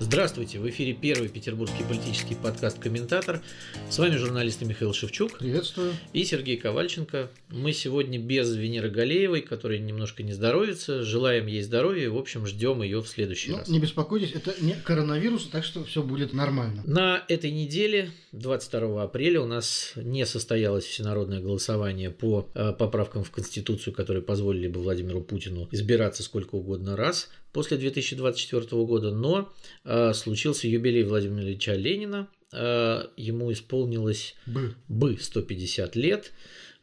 Здравствуйте, в эфире первый петербургский политический подкаст «Комментатор». С вами журналисты Михаил Шевчук. Приветствую. И Сергей Ковальченко. Мы сегодня без Венеры Галеевой, которая немножко не здоровится. Желаем ей здоровья. В общем, ждем ее в следующий ну, раз. Не беспокойтесь, это не коронавирус, так что все будет нормально. На этой неделе, 22 апреля, у нас не состоялось всенародное голосование по э, поправкам в Конституцию, которые позволили бы Владимиру Путину избираться сколько угодно раз после 2024 года, но э, случился юбилей Владимира Ильича Ленина, э, ему исполнилось бы. бы 150 лет.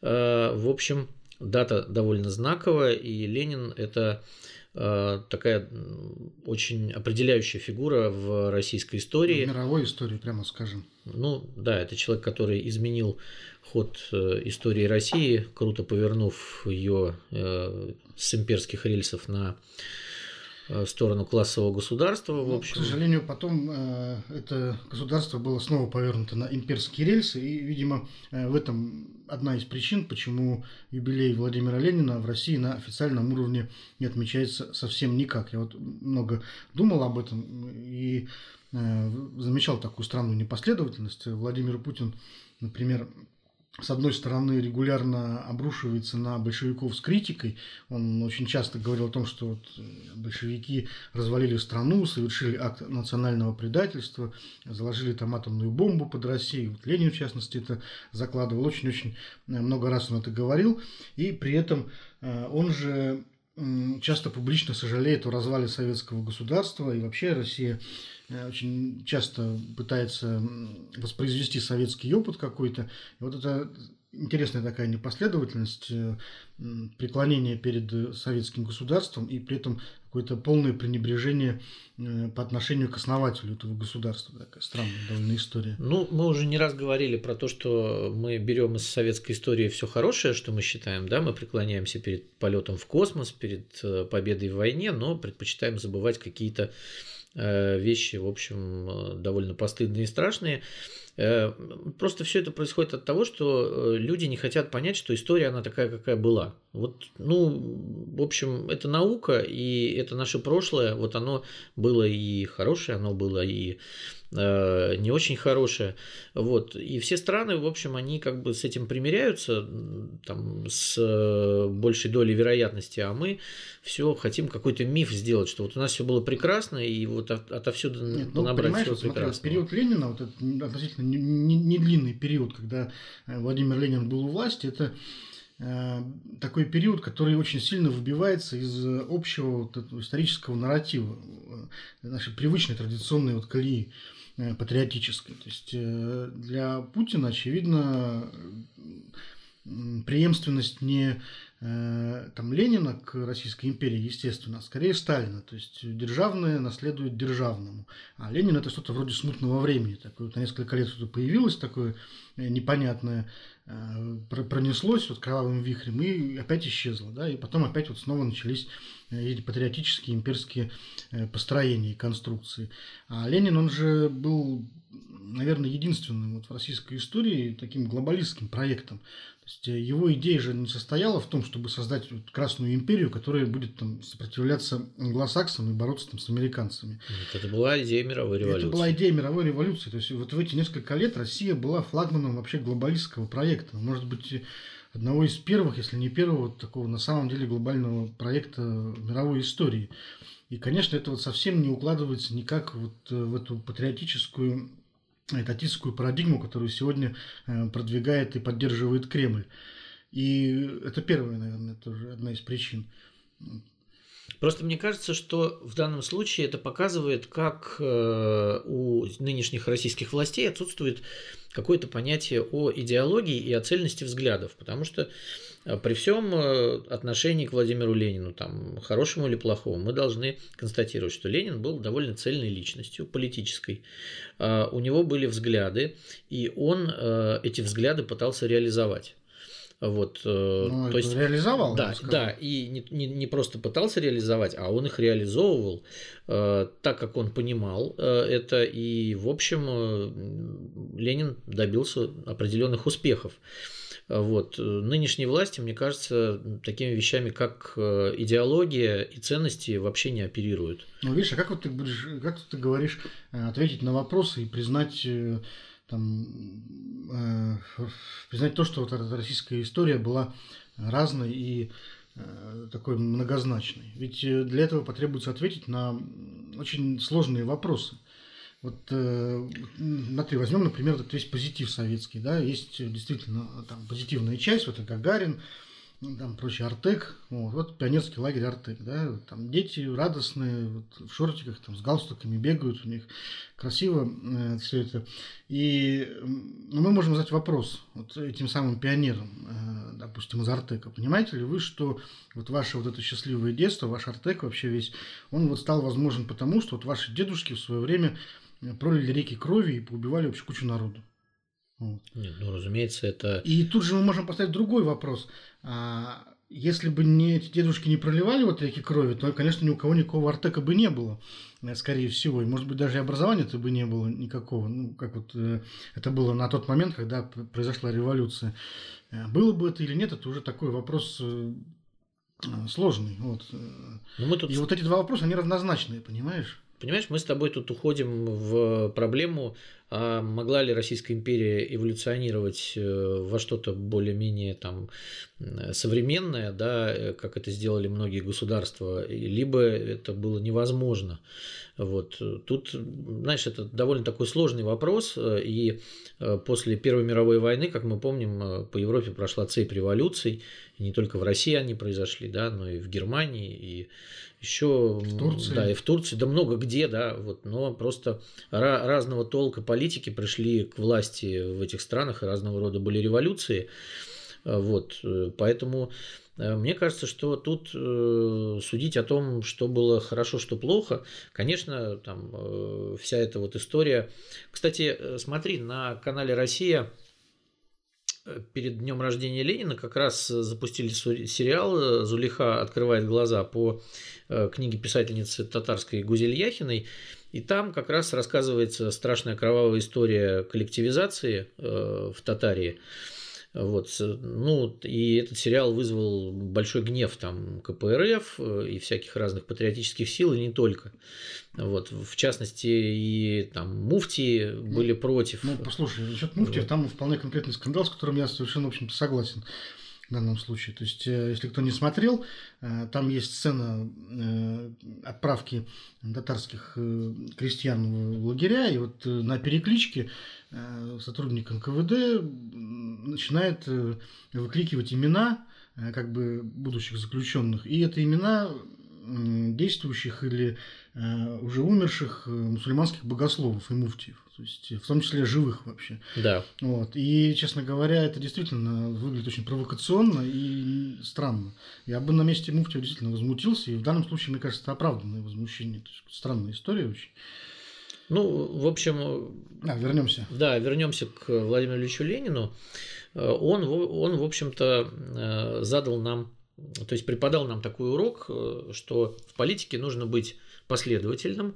Э, в общем, дата довольно знаковая, и Ленин это э, такая очень определяющая фигура в российской истории. В мировой истории, прямо скажем. Ну да, это человек, который изменил ход э, истории России, круто повернув ее с имперских рельсов на Э, сторону классового государства. В ну, общем. К сожалению, потом э, это государство было снова повернуто на имперские рельсы, и, видимо, э, в этом одна из причин, почему юбилей Владимира Ленина в России на официальном уровне не отмечается совсем никак. Я вот много думал об этом и э, замечал такую странную непоследовательность. Владимир Путин, например, с одной стороны, регулярно обрушивается на большевиков с критикой. Он очень часто говорил о том, что вот э, большевики развалили страну, совершили акт национального предательства, заложили там атомную бомбу под Россию. Вот Ленин, в частности, это закладывал. Очень-очень э, много раз он это говорил. И при этом э, он же часто публично сожалеет о развале советского государства, и вообще Россия Э, очень часто пытается воспроизвести советский опыт какой-то. И вот это интересная такая непоследовательность э, преклонения перед советским государством и при этом какое-то полное пренебрежение э, по отношению к основателю этого государства. Такая странная довольно история. Ну, мы уже не раз говорили про то, что мы берем из советской истории все хорошее, что мы считаем, да, мы преклоняемся перед полетом в космос, перед победой в войне, но предпочитаем забывать какие-то Э, вещи, в общем, э, довольно постыдные и страшные. Э, просто все это происходит от того, что люди не хотят понять, что история, она такая, какая была. Вот, ну, в общем, это наука, и это наше прошлое, вот оно было и хорошее, оно было и Э, не очень хорошая. Вот. И все страны, в общем, они как бы с этим примиряются там, с э, большей долей вероятности, а мы все хотим какой-то миф сделать, что вот у нас все было прекрасно, и вот от, отовсюду Нет, ну, набрать все вот, прекрасно. Период Ленина, вот этот относительно не, не, не длинный период, когда э, Владимир Ленин был у власти, это такой период, который очень сильно выбивается из общего вот исторического нарратива, нашей привычной традиционной вот колеи. Э, патриотической. То есть э, для Путина, очевидно, преемственность не э, там, Ленина к Российской империи, естественно, а скорее Сталина. То есть державное наследует державному. А Ленин это что-то вроде смутного времени. Такое, вот на несколько лет что-то появилось такое непонятное, пронеслось вот кровавым вихрем и опять исчезло. Да? И потом опять вот снова начались эти патриотические имперские э, построения и конструкции. А Ленин, он же был, наверное, единственным вот в российской истории таким глобалистским проектом. Есть э, его идея же не состояла в том, чтобы создать вот Красную империю, которая будет там, сопротивляться англосаксам и бороться там, с американцами. Это была идея мировой революции. Это была идея мировой революции. То есть вот в эти несколько лет Россия была флагманом вообще глобалистского проекта. Может быть, одного из первых, если не первого, такого на самом деле глобального проекта мировой истории. И, конечно, это вот совсем не укладывается никак вот э, в эту патриотическую этатистскую парадигму, которую сегодня э, продвигает и поддерживает Кремль. И это первая, наверное, тоже одна из причин. Просто мне кажется, что в данном случае это показывает, как э, у нынешних российских властей отсутствует какое-то понятие о идеологии и о цельности взглядов, потому что э, при всем э, отношении к Владимиру Ленину, там, хорошему или плохому, мы должны констатировать, что Ленин был довольно цельной личностью, политической. У него были взгляды, и он эти взгляды пытался реализовать. Вот, ну, то есть реализовал. Да, да, и не, не, не просто пытался реализовать, а он их реализовывал э, так, как он понимал э, это, и в общем э, Ленин добился определенных успехов. Вот. Нынешние власти, мне кажется, такими вещами, как э, идеология и ценности, вообще не оперируют. Ну, видишь, а как вот ты, будешь, как ты говоришь, э, ответить на вопросы и признать э, там, э, признать то, что вот эта российская история была разной и э, такой многозначной. Ведь для этого потребуется ответить на очень сложные вопросы. Вот э, смотри, возьмем, например, этот весь позитив советский, да, есть действительно там позитивная часть, вот это Гагарин, там прочее Артек, вот, вот пионерский лагерь Артек, да, там дети радостные, вот, в шортиках, там с галстуками бегают, у них красиво э, все это. И ну, мы можем задать вопрос вот этим самым пионерам, э, допустим, из Артека. Понимаете ли вы, что вот ваше вот это счастливое детство, ваш Артек вообще весь, он вот стал возможен потому, что вот ваши дедушки в свое время пролили реки крови и поубивали вообще кучу народу. Вот. Нет, ну, разумеется, это... И тут же мы можем поставить другой вопрос. А, если бы не эти дедушки не проливали вот реки крови, то, конечно, ни у кого никакого артека бы не было, э, скорее всего. И, может быть, даже и образования-то бы не было никакого. Ну, как вот э, это было на тот момент, когда произошла революция. Э, было бы это или нет, это уже такой вопрос сложный. Вот. Ну, мы тут... И вот эти два вопроса, они равнозначные, понимаешь? Понимаешь, мы с тобой тут уходим в проблему, а могла ли Российская империя эволюционировать э, во что-то более-менее там современное, да, э, как это сделали многие государства, либо это было невозможно. Вот. Тут, знаешь, это довольно такой сложный вопрос, э, и после Первой мировой войны, как мы помним, по Европе прошла цепь революций, и не только в России они произошли, да, но и в Германии, и еще в Турции. да, и в Турции, да много где, да, вот, но просто разного толка политики пришли к власти в этих странах, и разного рода были революции, вот, поэтому э, мне кажется, что тут э, судить о том, что было хорошо, что плохо, конечно, там э, вся эта вот история. Кстати, смотри, на канале Россия перед днем рождения Ленина как раз запустили сериал «Зулиха открывает глаза» по э, книге писательницы татарской Гузель Яхиной. И там как раз рассказывается страшная кровавая история коллективизации э, в Татарии. Вот, ну, и этот сериал вызвал большой гнев там КПРФ э, и всяких разных патриотических сил, и не только. Вот, в частности, и там муфти были ну, против. Ну, послушай, насчет муфтиев, вот. там вполне конкретный скандал, с которым я совершенно, в общем-то, согласен в данном случае. То есть, э, если кто не смотрел, э, там есть сцена отправки татарских крестьян в лагеря, и вот на перекличке сотрудник НКВД начинает э, выкрикивать имена э, как бы будущих заключенных. И это имена действующих или уже умерших мусульманских богословов и муфтиев, то есть в том числе живых вообще. Да. Вот. И, честно говоря, это действительно выглядит очень провокационно и странно. Я бы на месте муфтия действительно возмутился, и в данном случае, мне кажется, это оправданное возмущение. То есть, странная история очень. Ну, в общем... А, вернемся. Да, вернемся к Владимиру Ильичу Ленину. Э, он, он в общем-то, э, задал нам, то есть преподал нам такой урок, э, что в политике нужно быть последовательным,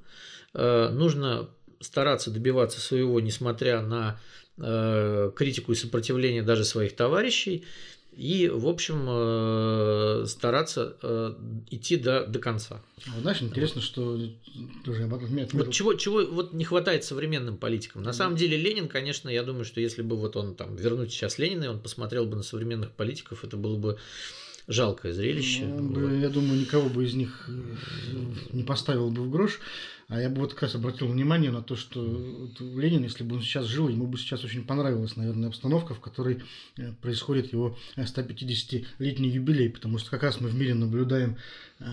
нужно стараться добиваться своего, несмотря на критику и сопротивление даже своих товарищей, и, в общем, э, стараться э, идти до, до конца. А знаешь, интересно, что тоже об этом вот чего, чего вот не хватает современным политикам. На самом деле Ленин, конечно, я думаю, что если бы вот он там вернуть сейчас Ленина, и он посмотрел бы на современных политиков, это было бы жалкое зрелище. Ну, вот. Я думаю, никого бы из них э, не поставил бы в грош. А я бы вот как раз обратил внимание на то, что вот Ленин, если бы он сейчас жил, ему бы сейчас очень понравилась, наверное, обстановка, в которой э, происходит его 150-летний юбилей, потому что как раз мы в мире наблюдаем э,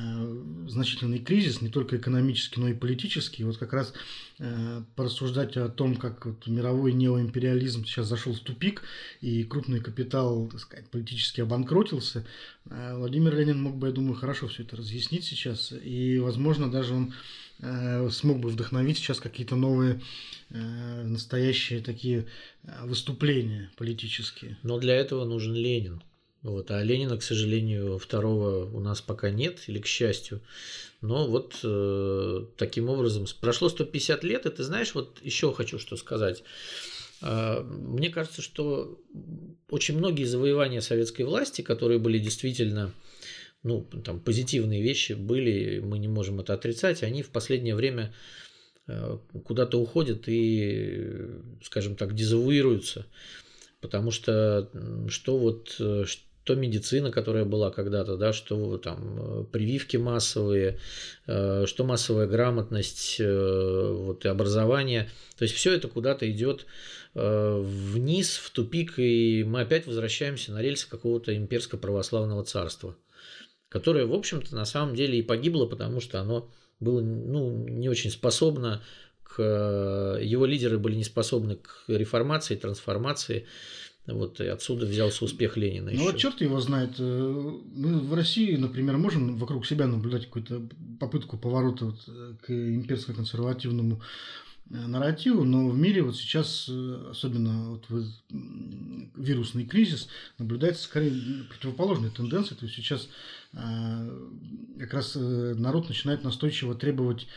значительный кризис, не только экономический, но и политический. И вот как раз э, порассуждать о том, как вот мировой неоимпериализм сейчас зашел в тупик, и крупный капитал, так сказать, политически обанкротился, э, Владимир Ленин мог бы, я думаю, хорошо все это разъяснить сейчас, и, возможно, даже он Э, смог бы вдохновить сейчас какие-то новые э, настоящие такие э, выступления политические. Но для этого нужен Ленин. Вот, а Ленина, к сожалению, второго у нас пока нет, или к счастью. Но вот э, таким образом прошло 150 лет, и ты знаешь, вот еще хочу что сказать. Э, мне кажется, что очень многие завоевания советской власти, которые были действительно ну, там, позитивные вещи были, мы не можем это отрицать, они в последнее время э, куда-то уходят и, скажем так, дезавуируются. Потому что что вот э, что медицина, которая была когда-то, да, что там прививки массовые, э, что массовая грамотность, вот и образование, то есть все это куда-то идет вниз, в тупик, и мы опять возвращаемся на рельсы какого-то имперско-православного царства которое, в общем-то, на самом деле и погибло, потому что оно было ну, не очень способно к... Его лидеры были не способны к реформации, трансформации. Вот, и отсюда взялся успех Ленина. Ну, вот черт его знает. Э, мы в России, например, можем вокруг себя наблюдать какую-то попытку поворота вот к имперско-консервативному Э, нарративу, но в мире вот сейчас, э, особенно вот вирусный кризис, наблюдается скорее противоположная тенденция. То есть сейчас как раз народ начинает настойчиво требовать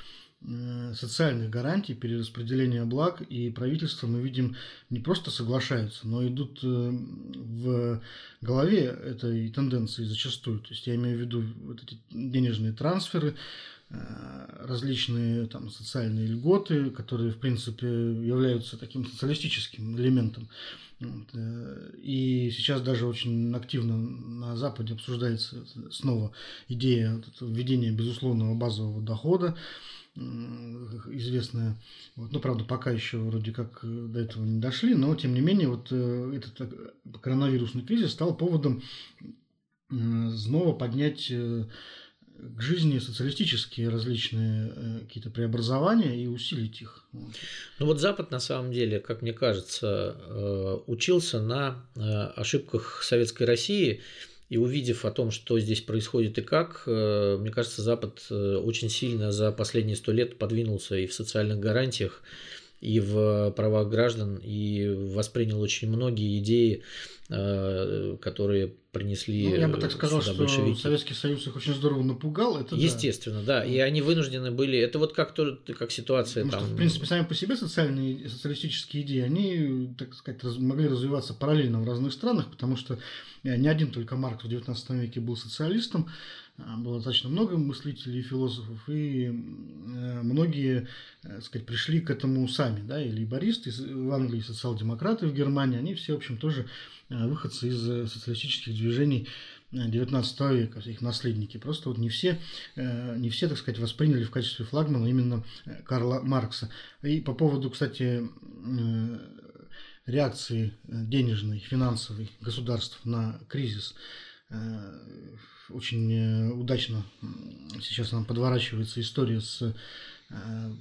социальных гарантий, перераспределения благ, и правительство, мы видим, не просто соглашаются, но идут в голове этой тенденции зачастую. То есть я имею в виду вот эти денежные трансферы, Э, различные там, социальные льготы, которые, в принципе, являются таким социалистическим элементом. Э, и сейчас даже очень активно на Западе обсуждается снова идея введения безусловного базового дохода, известная. Вот, ну, правда, пока еще вроде как до этого не дошли, но тем не менее вот э, этот коронавирусный кризис стал поводом снова поднять к жизни социалистические различные э, какие-то преобразования и усилить их. Ну вот Запад на самом деле, как мне кажется, э, учился на э, ошибках Советской России и увидев о том, что здесь происходит и как, мне кажется, Запад очень сильно за последние сто лет подвинулся и в социальных гарантиях, и в правах граждан, и воспринял очень многие идеи Э, которые принесли ну, я бы так сказал, что большевики. Советский Союз их очень здорово напугал. Это Естественно, да. да. И они вынуждены были. Это вот как то, как ситуация Потому там. Что, в принципе, сами по себе социальные социалистические идеи, они, так сказать, раз, могли развиваться параллельно в разных странах, потому что э, не один только Маркс в XIX веке был социалистом, было достаточно много мыслителей и философов, и э, многие, так сказать, пришли к этому сами, да, и лейбористы в Англии, социал-демократы в Германии, они все, в общем, тоже Э, выходцы из э, социалистических движений XIX э, века, их наследники. Просто вот не все, не все, так сказать, восприняли в качестве флагмана именно Карла Маркса. И по поводу, кстати, реакции денежной, финансовой государств на кризис, очень удачно сейчас нам подворачивается история с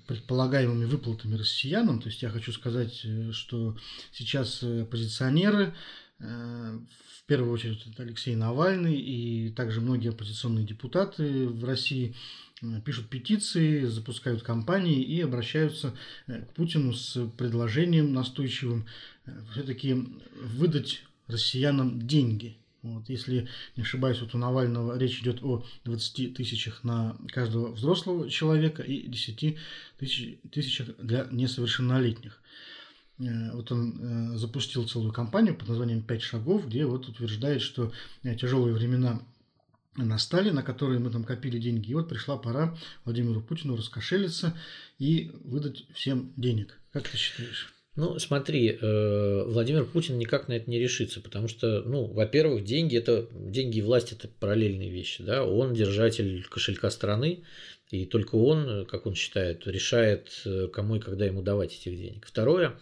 предполагаемыми выплатами россиянам. То есть я хочу сказать, что сейчас оппозиционеры в первую очередь это Алексей Навальный и также многие оппозиционные депутаты в России э, пишут петиции, запускают кампании и обращаются э, к Путину с предложением настойчивым э, все-таки выдать россиянам деньги. Вот, если не ошибаюсь, вот у Навального речь идет о 20 тысячах на каждого взрослого человека и 10 тысяч, тысячах для несовершеннолетних. Э, вот он э, запустил целую кампанию под названием «Пять шагов», где вот утверждает, что э, тяжелые времена настали, на которые мы там копили деньги. И вот пришла пора Владимиру Путину раскошелиться и выдать всем денег. Как ты считаешь? Ну, смотри, Владимир Путин никак на это не решится, потому что, ну, во-первых, деньги это деньги и власть это параллельные вещи, да. Он держатель кошелька страны, и только он, как он считает, решает, кому и когда ему давать этих денег. Второе, э,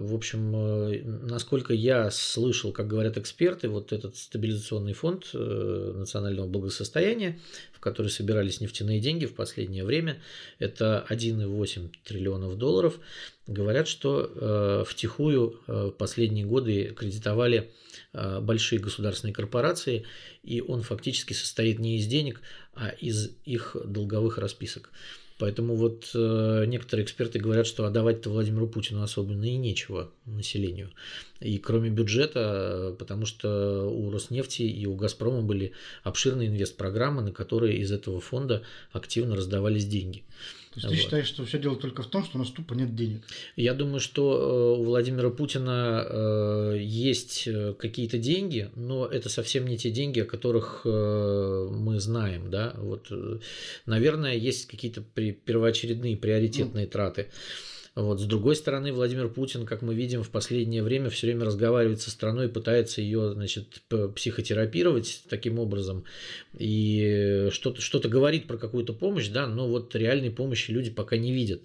в общем, э, насколько я слышал, как говорят эксперты, вот этот стабилизационный фонд э, национального благосостояния, в который собирались нефтяные деньги в последнее время, это 1,8 триллионов долларов, говорят, что втихую последние годы кредитовали Э, большие государственные корпорации, и он фактически состоит не из денег, а из их долговых расписок. Поэтому вот э, некоторые эксперты говорят, что отдавать-то Владимиру Путину особенно и нечего населению. И кроме бюджета, потому что у Роснефти и у Газпрома были обширные инвестпрограммы, на которые из этого фонда активно раздавались деньги. То есть вот. ты считаешь, что все дело только в том, что у нас тупо нет денег? Я думаю, что э, у Владимира Путина э, есть э, какие-то деньги, но это совсем не те деньги, о которых мы знаем. Да? Вот, наверное, есть какие-то первоочередные приоритетные ну, траты. Вот. С другой стороны, Владимир Путин, как мы видим, в последнее время все время разговаривает со страной, пытается ее значит, психотерапировать таким образом. И что-то что говорит про какую-то помощь, да, но вот реальной помощи люди пока не видят.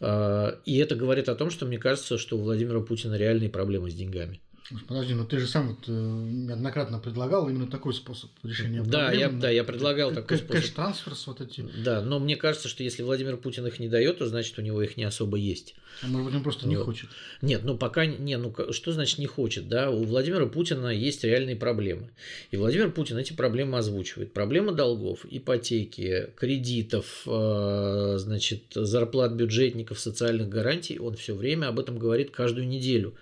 А, и это говорит о том, что мне кажется, что у Владимира Путина реальные проблемы с деньгами. Подожди, но ты же сам вот, э, неоднократно предлагал именно такой способ решения да, проблемы. Я, да, я предлагал как, такой как, способ. Кэш-трансфер вот эти. Да, но мне кажется, что если Владимир Путин их не дает, то значит у него их не особо есть. А может быть он просто не вот. хочет? Нет, ну пока не, ну что значит не хочет, да? У Владимира Путина есть реальные проблемы. И Владимир Путин эти проблемы озвучивает. Проблемы долгов, ипотеки, кредитов, э, значит, зарплат бюджетников, социальных гарантий, он все время об этом говорит каждую неделю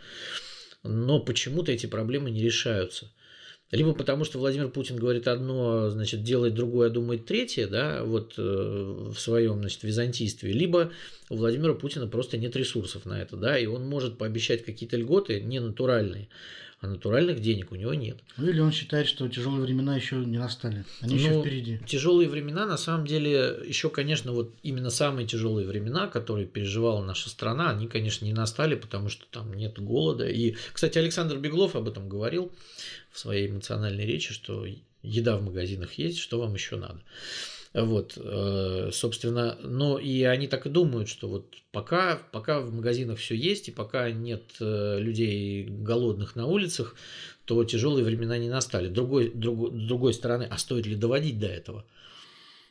но почему-то эти проблемы не решаются. Либо потому, что Владимир Путин говорит одно, значит, делает другое, а думает третье, да, вот э, в своем, значит, византийстве, либо у Владимира Путина просто нет ресурсов на это, да, и он может пообещать какие-то льготы ненатуральные, а натуральных денег у него нет. Ну или он считает, что тяжелые времена еще не настали, они ну, еще впереди. Тяжелые времена, на самом деле, еще, конечно, вот именно самые тяжелые времена, которые переживала наша страна, они, конечно, не настали, потому что там нет голода. И, кстати, Александр Беглов об этом говорил в своей эмоциональной речи, что еда в магазинах есть, что вам еще надо. Вот, э, собственно, но и они так и думают, что вот пока, пока в магазинах все есть, и пока нет э, людей голодных на улицах, то тяжелые времена не настали. Другой, друг, с другой стороны, а стоит ли доводить до этого?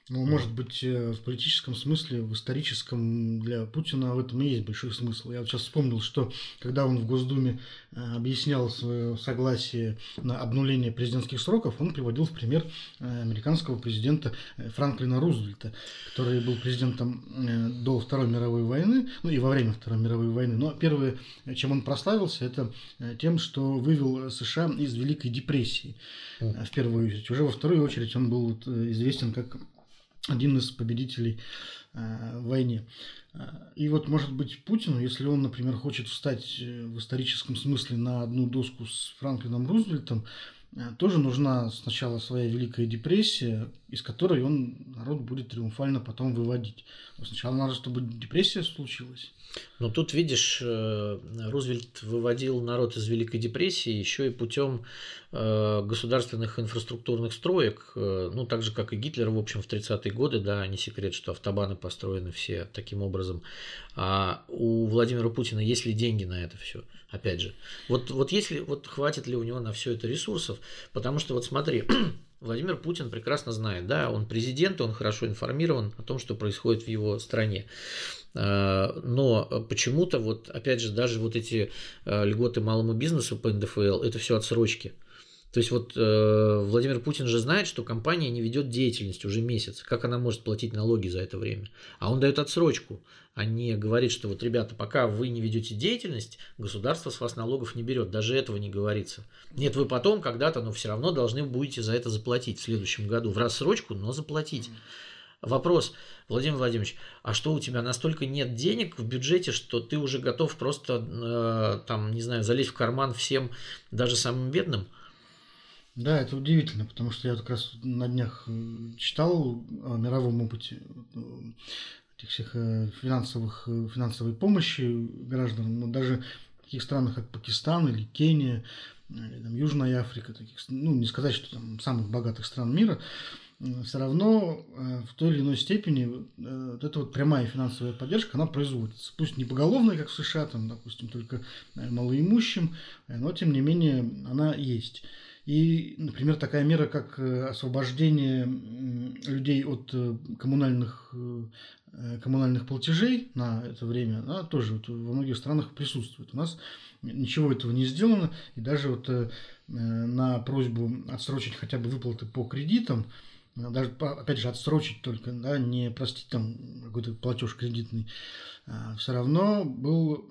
Ну, может быть, э, в политическом смысле, в историческом для Путина в этом и есть большой смысл. Я вот сейчас вспомнил, что когда он в Госдуме э, объяснял свое согласие на обнуление президентских сроков, он приводил в пример э, американского президента Франклина Рузвельта, который был президентом до Второй мировой войны, ну и во время Второй мировой войны. Но первое, чем он прославился, это тем, что вывел США из Великой депрессии в первую очередь. Уже во вторую очередь он был известен как один из победителей э, войне. И вот, может быть, Путину, если он, например, хочет встать э, в историческом смысле на одну доску с Франклином Рузвельтом, э, тоже нужна сначала своя Великая депрессия, из которой он народ будет триумфально потом выводить. Но сначала надо, чтобы депрессия случилась. Ну тут, видишь, э, Рузвельт выводил народ из Великой депрессии еще и путем э, государственных инфраструктурных строек, э, ну так же, как и Гитлер, в общем, в 30-е годы, да, не секрет, что автобаны построены все таким образом. А у Владимира Путина есть ли деньги на это все? Опять же, вот, вот если, вот хватит ли у него на все это ресурсов, потому что вот смотри, Владимир Путин прекрасно знает, да, он президент, он хорошо информирован о том, что происходит в его стране. А, но почему-то, вот, опять же, даже вот эти а, льготы малому бизнесу по НДФЛ, это все отсрочки. То есть вот э, Владимир Путин же знает, что компания не ведет деятельность уже месяц. Как она может платить налоги за это время? А он дает отсрочку, а не говорит, что вот, ребята, пока вы не ведете деятельность, государство с вас налогов не берет. Даже этого не говорится. Нет, вы потом когда-то, но все равно должны будете за это заплатить в следующем году. В рассрочку, но заплатить. Вопрос, Владимир Владимирович, а что у тебя настолько нет денег в бюджете, что ты уже готов просто, э, там, не знаю, залезть в карман всем, даже самым бедным? Да, это удивительно, потому что я как раз на днях э, читал о мировом опыте э, этих всех э, финансовых, финансовой помощи гражданам, но даже в таких странах, как Пакистан или Кения, или там, Южная Африка, таких, ну, не сказать, что там самых богатых стран мира, все равно в той или иной степени вот эта вот прямая финансовая поддержка, она производится. Пусть не поголовная, как в США, там, допустим, только малоимущим, но тем не менее она есть. И, например, такая мера, как э, освобождение людей от э, коммунальных, э, коммунальных платежей на это время, она тоже вот во многих странах присутствует. У нас ничего этого не сделано, и даже вот на просьбу отсрочить хотя бы выплаты по кредитам, даже, опять же, отсрочить только, да, не простить там какой-то платеж кредитный, а все равно был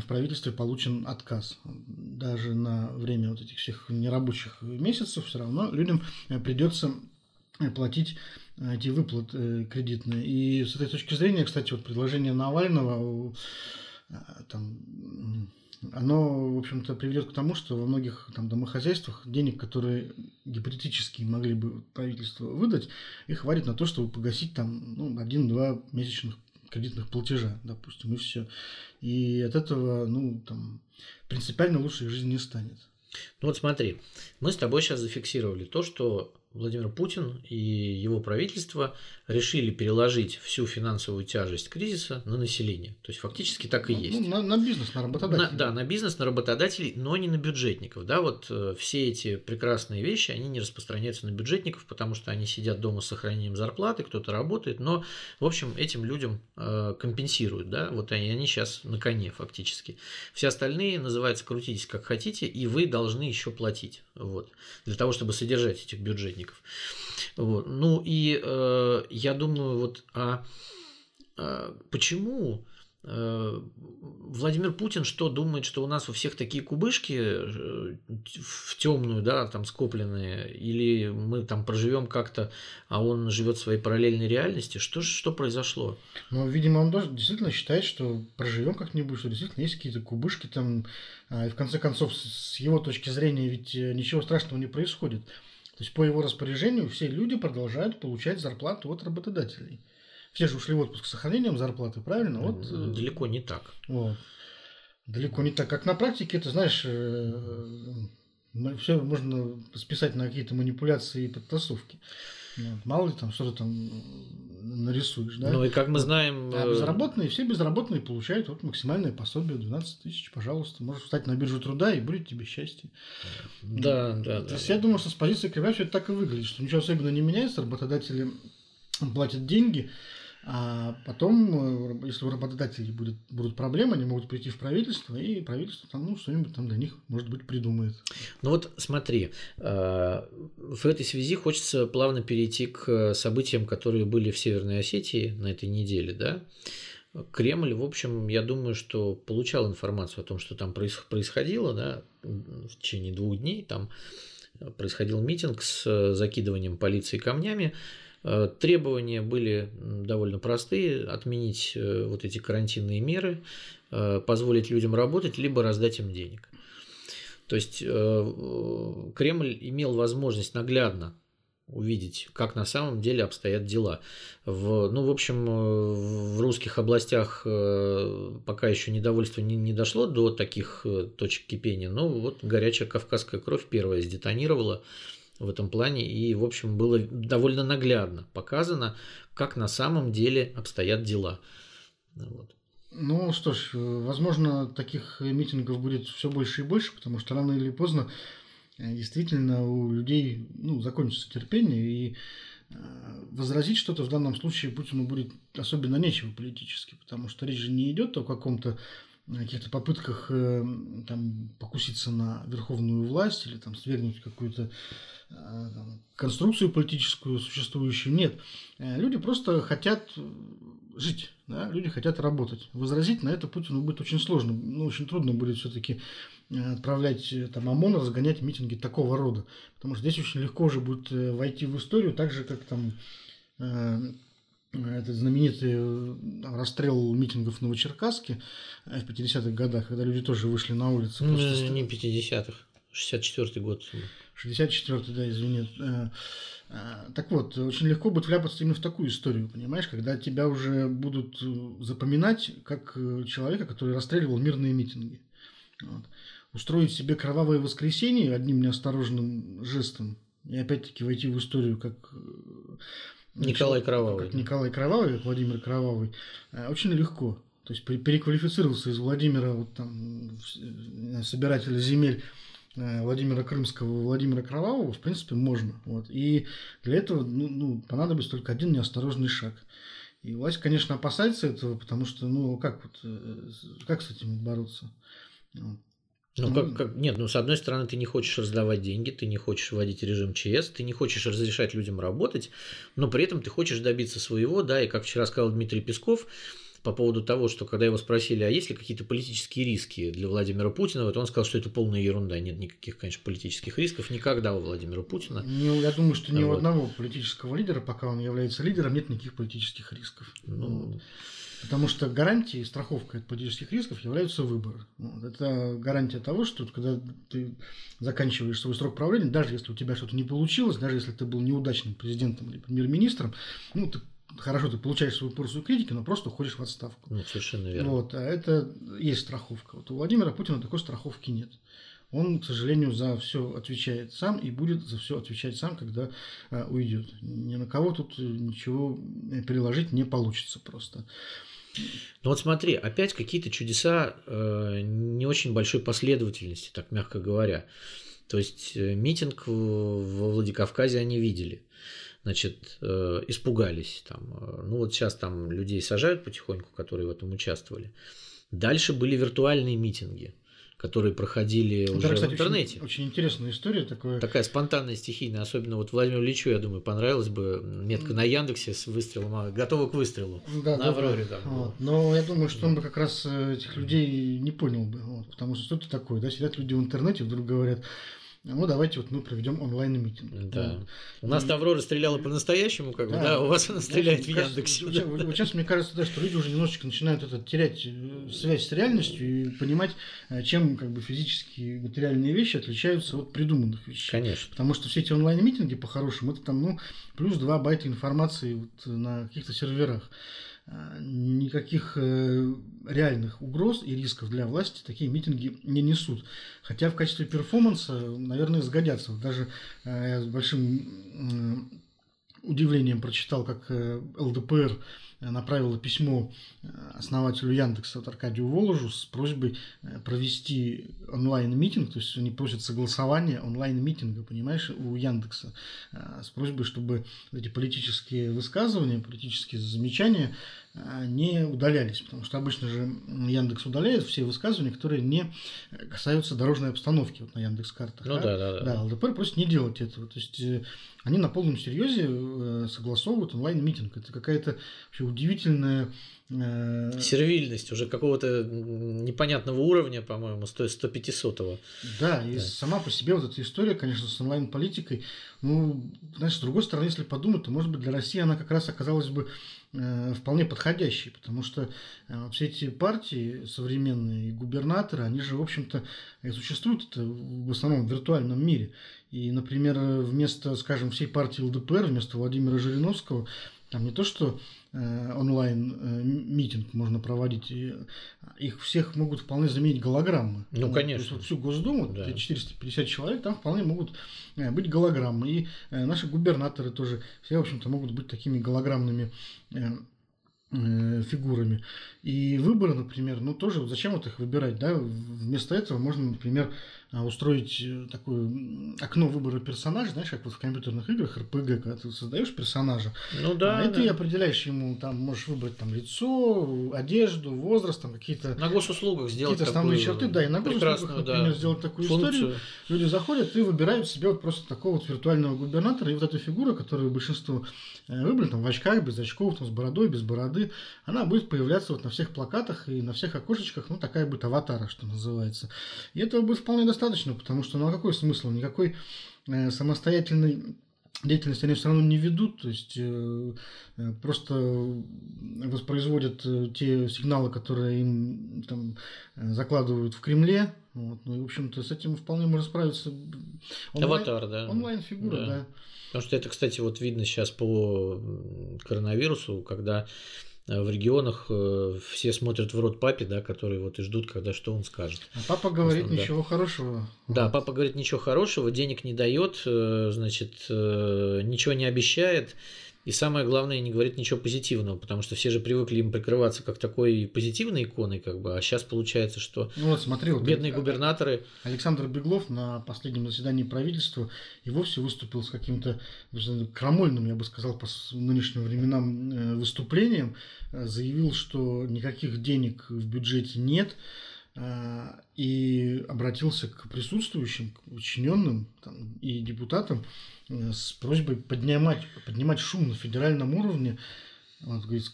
в правительстве получен отказ. Даже на время вот этих всех нерабочих месяцев все равно людям придется платить эти выплаты кредитные. И с этой точки зрения, кстати, вот предложение Навального там оно, в общем-то, приведет к тому, что во многих там, домохозяйствах денег, которые гипотетически могли бы правительство выдать, их хватит на то, чтобы погасить там ну, один-два месячных кредитных платежа, допустим, и все. И от этого, ну, там, принципиально лучше жизнь не станет. Ну вот смотри, мы с тобой сейчас зафиксировали то, что Владимир Путин и его правительство решили переложить всю финансовую тяжесть кризиса на население. То есть фактически так и ну, есть. Ну, на, на бизнес, на работодателей. На, да, на бизнес, на работодателей, но не на бюджетников. Да, вот э, все эти прекрасные вещи, они не распространяются на бюджетников, потому что они сидят дома с сохранением зарплаты, кто-то работает, но, в общем, этим людям э, компенсируют. Да, вот они, они сейчас на коне фактически. Все остальные называются крутитесь как хотите, и вы должны еще платить. Вот, для того, чтобы содержать этих бюджетников. Вот. Ну и э, я думаю, вот а, а почему э, Владимир Путин что думает, что у нас у всех такие кубышки э, в темную, да, там скопленные, или мы там проживем как-то, а он живет в своей параллельной реальности? Что что произошло? Ну, видимо, он даже действительно считает, что проживем как-нибудь, что действительно есть какие-то кубышки там, а, и в конце концов, с его точки зрения, ведь э, ничего страшного не происходит. То есть по его распоряжению все люди продолжают получать зарплату от работодателей. Все же ушли в отпуск с сохранением зарплаты, правильно? Вот, э, Далеко не так. Вот. Далеко не так. Как на практике, это, знаешь, э, все можно списать на какие-то манипуляции и подтасовки. Мало ли там что-то там нарисуешь, да? Ну и как мы знаем... А безработные, все безработные получают вот максимальное пособие 12 тысяч, пожалуйста. Можешь встать на биржу труда и будет тебе счастье. Да, да, То да. есть я думаю, что с позиции Кремля все это так и выглядит, что ничего особенно не меняется, работодатели платят деньги, а потом, э, если у работодателей будет, будут проблемы, они могут прийти в правительство, и правительство там, ну, что-нибудь там для них, может быть, придумает. Ну вот смотри, э, в этой связи хочется плавно перейти к событиям, которые были в Северной Осетии на этой неделе, да? Кремль, в общем, я думаю, что получал информацию о том, что там происходило, да, в течение двух дней там происходил митинг с закидыванием полиции камнями. Э, требования были довольно простые. Отменить э, вот эти карантинные меры, э, позволить людям работать, либо раздать им денег. То есть Кремль имел возможность наглядно увидеть, как на самом деле обстоят дела. В, ну, в общем, в русских областях пока еще недовольство не, не дошло до таких точек кипения, но вот горячая кавказская кровь первая сдетонировала в этом плане. И, в общем, было довольно наглядно показано, как на самом деле обстоят дела. Вот. Ну что ж, возможно, таких митингов будет все больше и больше, потому что рано или поздно э, действительно у людей ну, закончится терпение, и э, возразить что-то в данном случае Путину будет особенно нечего политически, потому что речь же не идет о каком-то каких-то попытках э, там, покуситься на верховную власть или там свергнуть какую-то Э, конструкцию политическую существующую. Нет. Э, люди просто хотят жить, да? люди хотят работать. Возразить на это Путину будет очень сложно. Ну, очень трудно будет все-таки э, отправлять там ОМОН, разгонять митинги такого рода. Потому что здесь очень легко уже будет войти в историю, так же, как там этот знаменитый расстрел митингов в Новочеркасске в 50-х годах, когда люди тоже вышли на улицы. Ну, не 50-х, 64-й год. 64-й, да, извини. Э, э, так вот, очень легко будет вляпаться именно в такую историю, понимаешь, когда тебя уже будут э, запоминать как человека, который расстреливал мирные митинги. Вот. Устроить себе кровавое воскресенье одним неосторожным жестом и опять-таки войти в историю как Николай Кровавый. Как Николай Кровавый, как Владимир Кровавый, очень легко. То есть переквалифицировался из Владимира, вот там, собирателя земель Э, Владимира Крымского, Владимира Кровавого, в принципе, можно. Вот. И для этого ну, ну, понадобится только один неосторожный шаг. И власть, конечно, опасается этого, потому что, ну, как вот, э, как с этим бороться? Ну, как, как, нет, ну, с одной стороны, ты не хочешь раздавать деньги, ты не хочешь вводить режим ЧС, ты не хочешь разрешать людям работать, но при этом ты хочешь добиться своего, да, и как вчера сказал Дмитрий Песков, по поводу того, что когда его спросили, а есть ли какие-то политические риски для Владимира Путина, вот он сказал, что это полная ерунда, нет никаких, конечно, политических рисков никогда у Владимира Путина. Не, я думаю, что ни вот. у одного политического лидера, пока он является лидером, нет никаких политических рисков. Ну, вот. Потому что гарантией, страховкой от политических рисков являются выборы. Это гарантия того, что когда ты заканчиваешь свой срок правления, даже если у тебя что-то не получилось, даже если ты был неудачным президентом или премьер-министром, ну, ты хорошо, ты получаешь свою порцию критики, но просто уходишь в отставку. Ну, совершенно верно. Вот, а это есть страховка. Вот у Владимира Путина такой страховки нет. Он, к сожалению, за все отвечает сам и будет за все отвечать сам, когда э, уйдет. Ни на кого тут ничего переложить не получится просто. Ну вот смотри, опять какие-то чудеса э, не очень большой последовательности, так мягко говоря. То есть э, митинг во Владикавказе они видели значит, э, испугались. Там, э, ну вот сейчас там людей сажают потихоньку, которые в этом участвовали. Дальше были виртуальные митинги которые проходили Это, уже кстати, в интернете. Очень, очень интересная история. Такое... Такая спонтанная, стихийная. Особенно вот Владимиру Ильичу, я думаю, понравилась бы метка на Яндексе с выстрелом, а, готова к выстрелу. Да, на да, Авроре да. там. Вот. Но я думаю, что он бы как раз э, этих людей не понял бы. Вот, потому что что это такое? Да? Сидят люди в интернете, вдруг говорят, ну, давайте вот мы проведем онлайн-митинг. Да. Вот. У нас и... Аврора стреляла по-настоящему, как бы, да, да, у вас она стреляет в Яндексе. Вот, да. вот сейчас, мне кажется, да, что люди уже немножечко начинают это, терять э, связь с реальностью и понимать, э, чем как бы физические материальные вещи отличаются от придуманных вещей. Конечно. Потому что все эти онлайн-митинги, по-хорошему, это там, ну, плюс 2 байта информации вот на каких-то серверах. Э, никаких э, реальных угроз и рисков для власти такие митинги не несут. Хотя в качестве перформанса, наверное, сгодятся. Даже э, я с большим удивлением прочитал, как ЛДПР направила письмо э, основателю Яндекса вот Аркадию Воложу с просьбой э, провести онлайн-митинг, то есть они просят согласования онлайн-митинга, понимаешь, у Яндекса, э, с просьбой, чтобы эти политические высказывания, политические замечания не удалялись, потому что обычно же Яндекс удаляет все высказывания, которые не касаются дорожной обстановки вот на Яндекс картах. Ну да, да, да. Да, ЛДПР просит не делать этого. То есть они на полном серьезе согласовывают онлайн-митинг. Это какая-то вообще удивительная э, Сервильность уже какого-то непонятного уровня, по-моему, 100-500. Да, и да. сама по себе вот эта история, конечно, с онлайн-политикой, ну, знаешь, с другой стороны, если подумать, то, может быть, для России она как раз оказалась бы э, вполне подходящей, потому что э, все эти партии современные губернаторы, они же, в общем-то, существуют это в основном в виртуальном мире. И, например, вместо, скажем, всей партии ЛДПР, вместо Владимира Жириновского, там не то, что Э, онлайн э, можно проводить, и их всех могут вполне заменить голограммы. Ну, конечно. То есть, вот всю Госдуму, да. 450 человек, там вполне могут э, быть голограммы. И наши губернаторы тоже все, в общем-то, могут быть такими голограммными фигурами. И выборы, например, ну тоже зачем вот их выбирать, да? Вместо этого можно, например, устроить э, такое окно выбора персонажа, знаешь, как вот в компьютерных играх РПГ, когда ты создаешь персонажа, ну да, а да. ты определяешь ему, там можешь выбрать там лицо, одежду, возраст, там какие-то на госуслугах сделать какие-то основные черты, да, и на госуслугах, например, да, сделать такую функцию. историю. Люди заходят и выбирают себе вот просто такого вот виртуального губернатора, и вот эта фигура, которую большинство э, выбрали, там в очках, без очков, там с бородой, без бороды, она будет появляться вот на всех плакатах и на всех окошечках, ну такая будет аватара, что называется. И этого будет вполне достаточно достаточно, потому что ну а какой смысл? Никакой э, самостоятельной деятельности они все равно не ведут, то есть э, э просто воспроизводят э, те сигналы, которые им там, э, закладывают в Кремле. Вот, ну и, в общем-то, с этим вполне можно справиться. Онлайн, Аватар, да. Онлайн-фигура, да. да. Потому что это, кстати, вот видно сейчас по коронавирусу, когда в регионах э, все смотрят в рот папе, да, которые вот и ждут, когда что он скажет. А папа говорит основном, ничего да. хорошего. Да, папа говорит ничего хорошего, денег не дает, э, значит, ничего не обещает. И самое главное, не говорит ничего позитивного, потому что все же привыкли им прикрываться как такой позитивной иконой, как бы, а сейчас получается, что ну вот, смотри, вот бедные это, губернаторы... Александр Беглов на последнем заседании правительства и вовсе выступил с каким-то крамольным, я бы сказал, по нынешним временам выступлением, заявил, что никаких денег в бюджете нет, и обратился к присутствующим, к учиненным там, и депутатам с просьбой поднимать, поднимать шум на федеральном уровне он говорит,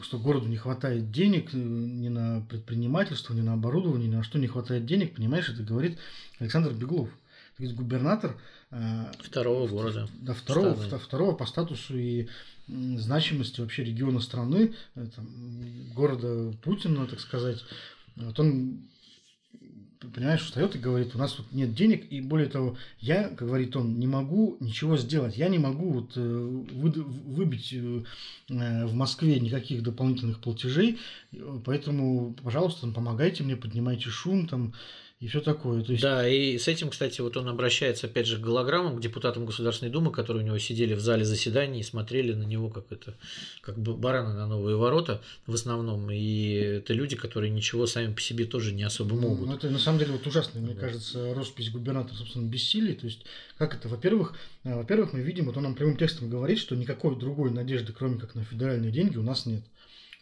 что городу не хватает денег э, ни на предпринимательство, ни на оборудование, ни на что не хватает денег, понимаешь, это говорит Александр Беглов. То есть губернатор э, второго города. Да, второго, второго по статусу и значимости вообще региона страны, э, там, города Путина, так сказать. Вот он понимаешь, встает и говорит, у нас вот нет денег, и более того, я, как говорит он, не могу ничего сделать, я не могу вот э, вы, выбить э, э, в Москве никаких дополнительных платежей, поэтому, пожалуйста, помогайте мне, поднимайте шум, там, и все такое. То есть... Да, и с этим, кстати, вот он обращается опять же к голограммам, к депутатам Государственной Думы, которые у него сидели в зале заседаний и смотрели на него как это, как бы бараны на новые ворота в основном. И это люди, которые ничего сами по себе тоже не особо ну, могут. Ну, это на самом деле вот ужасно, мне да. кажется, роспись губернатора, собственно, бессилие. То есть, как это? Во-первых, э, во-первых, мы видим, вот он нам прямым текстом говорит, что никакой другой надежды, кроме как на федеральные деньги, у нас нет.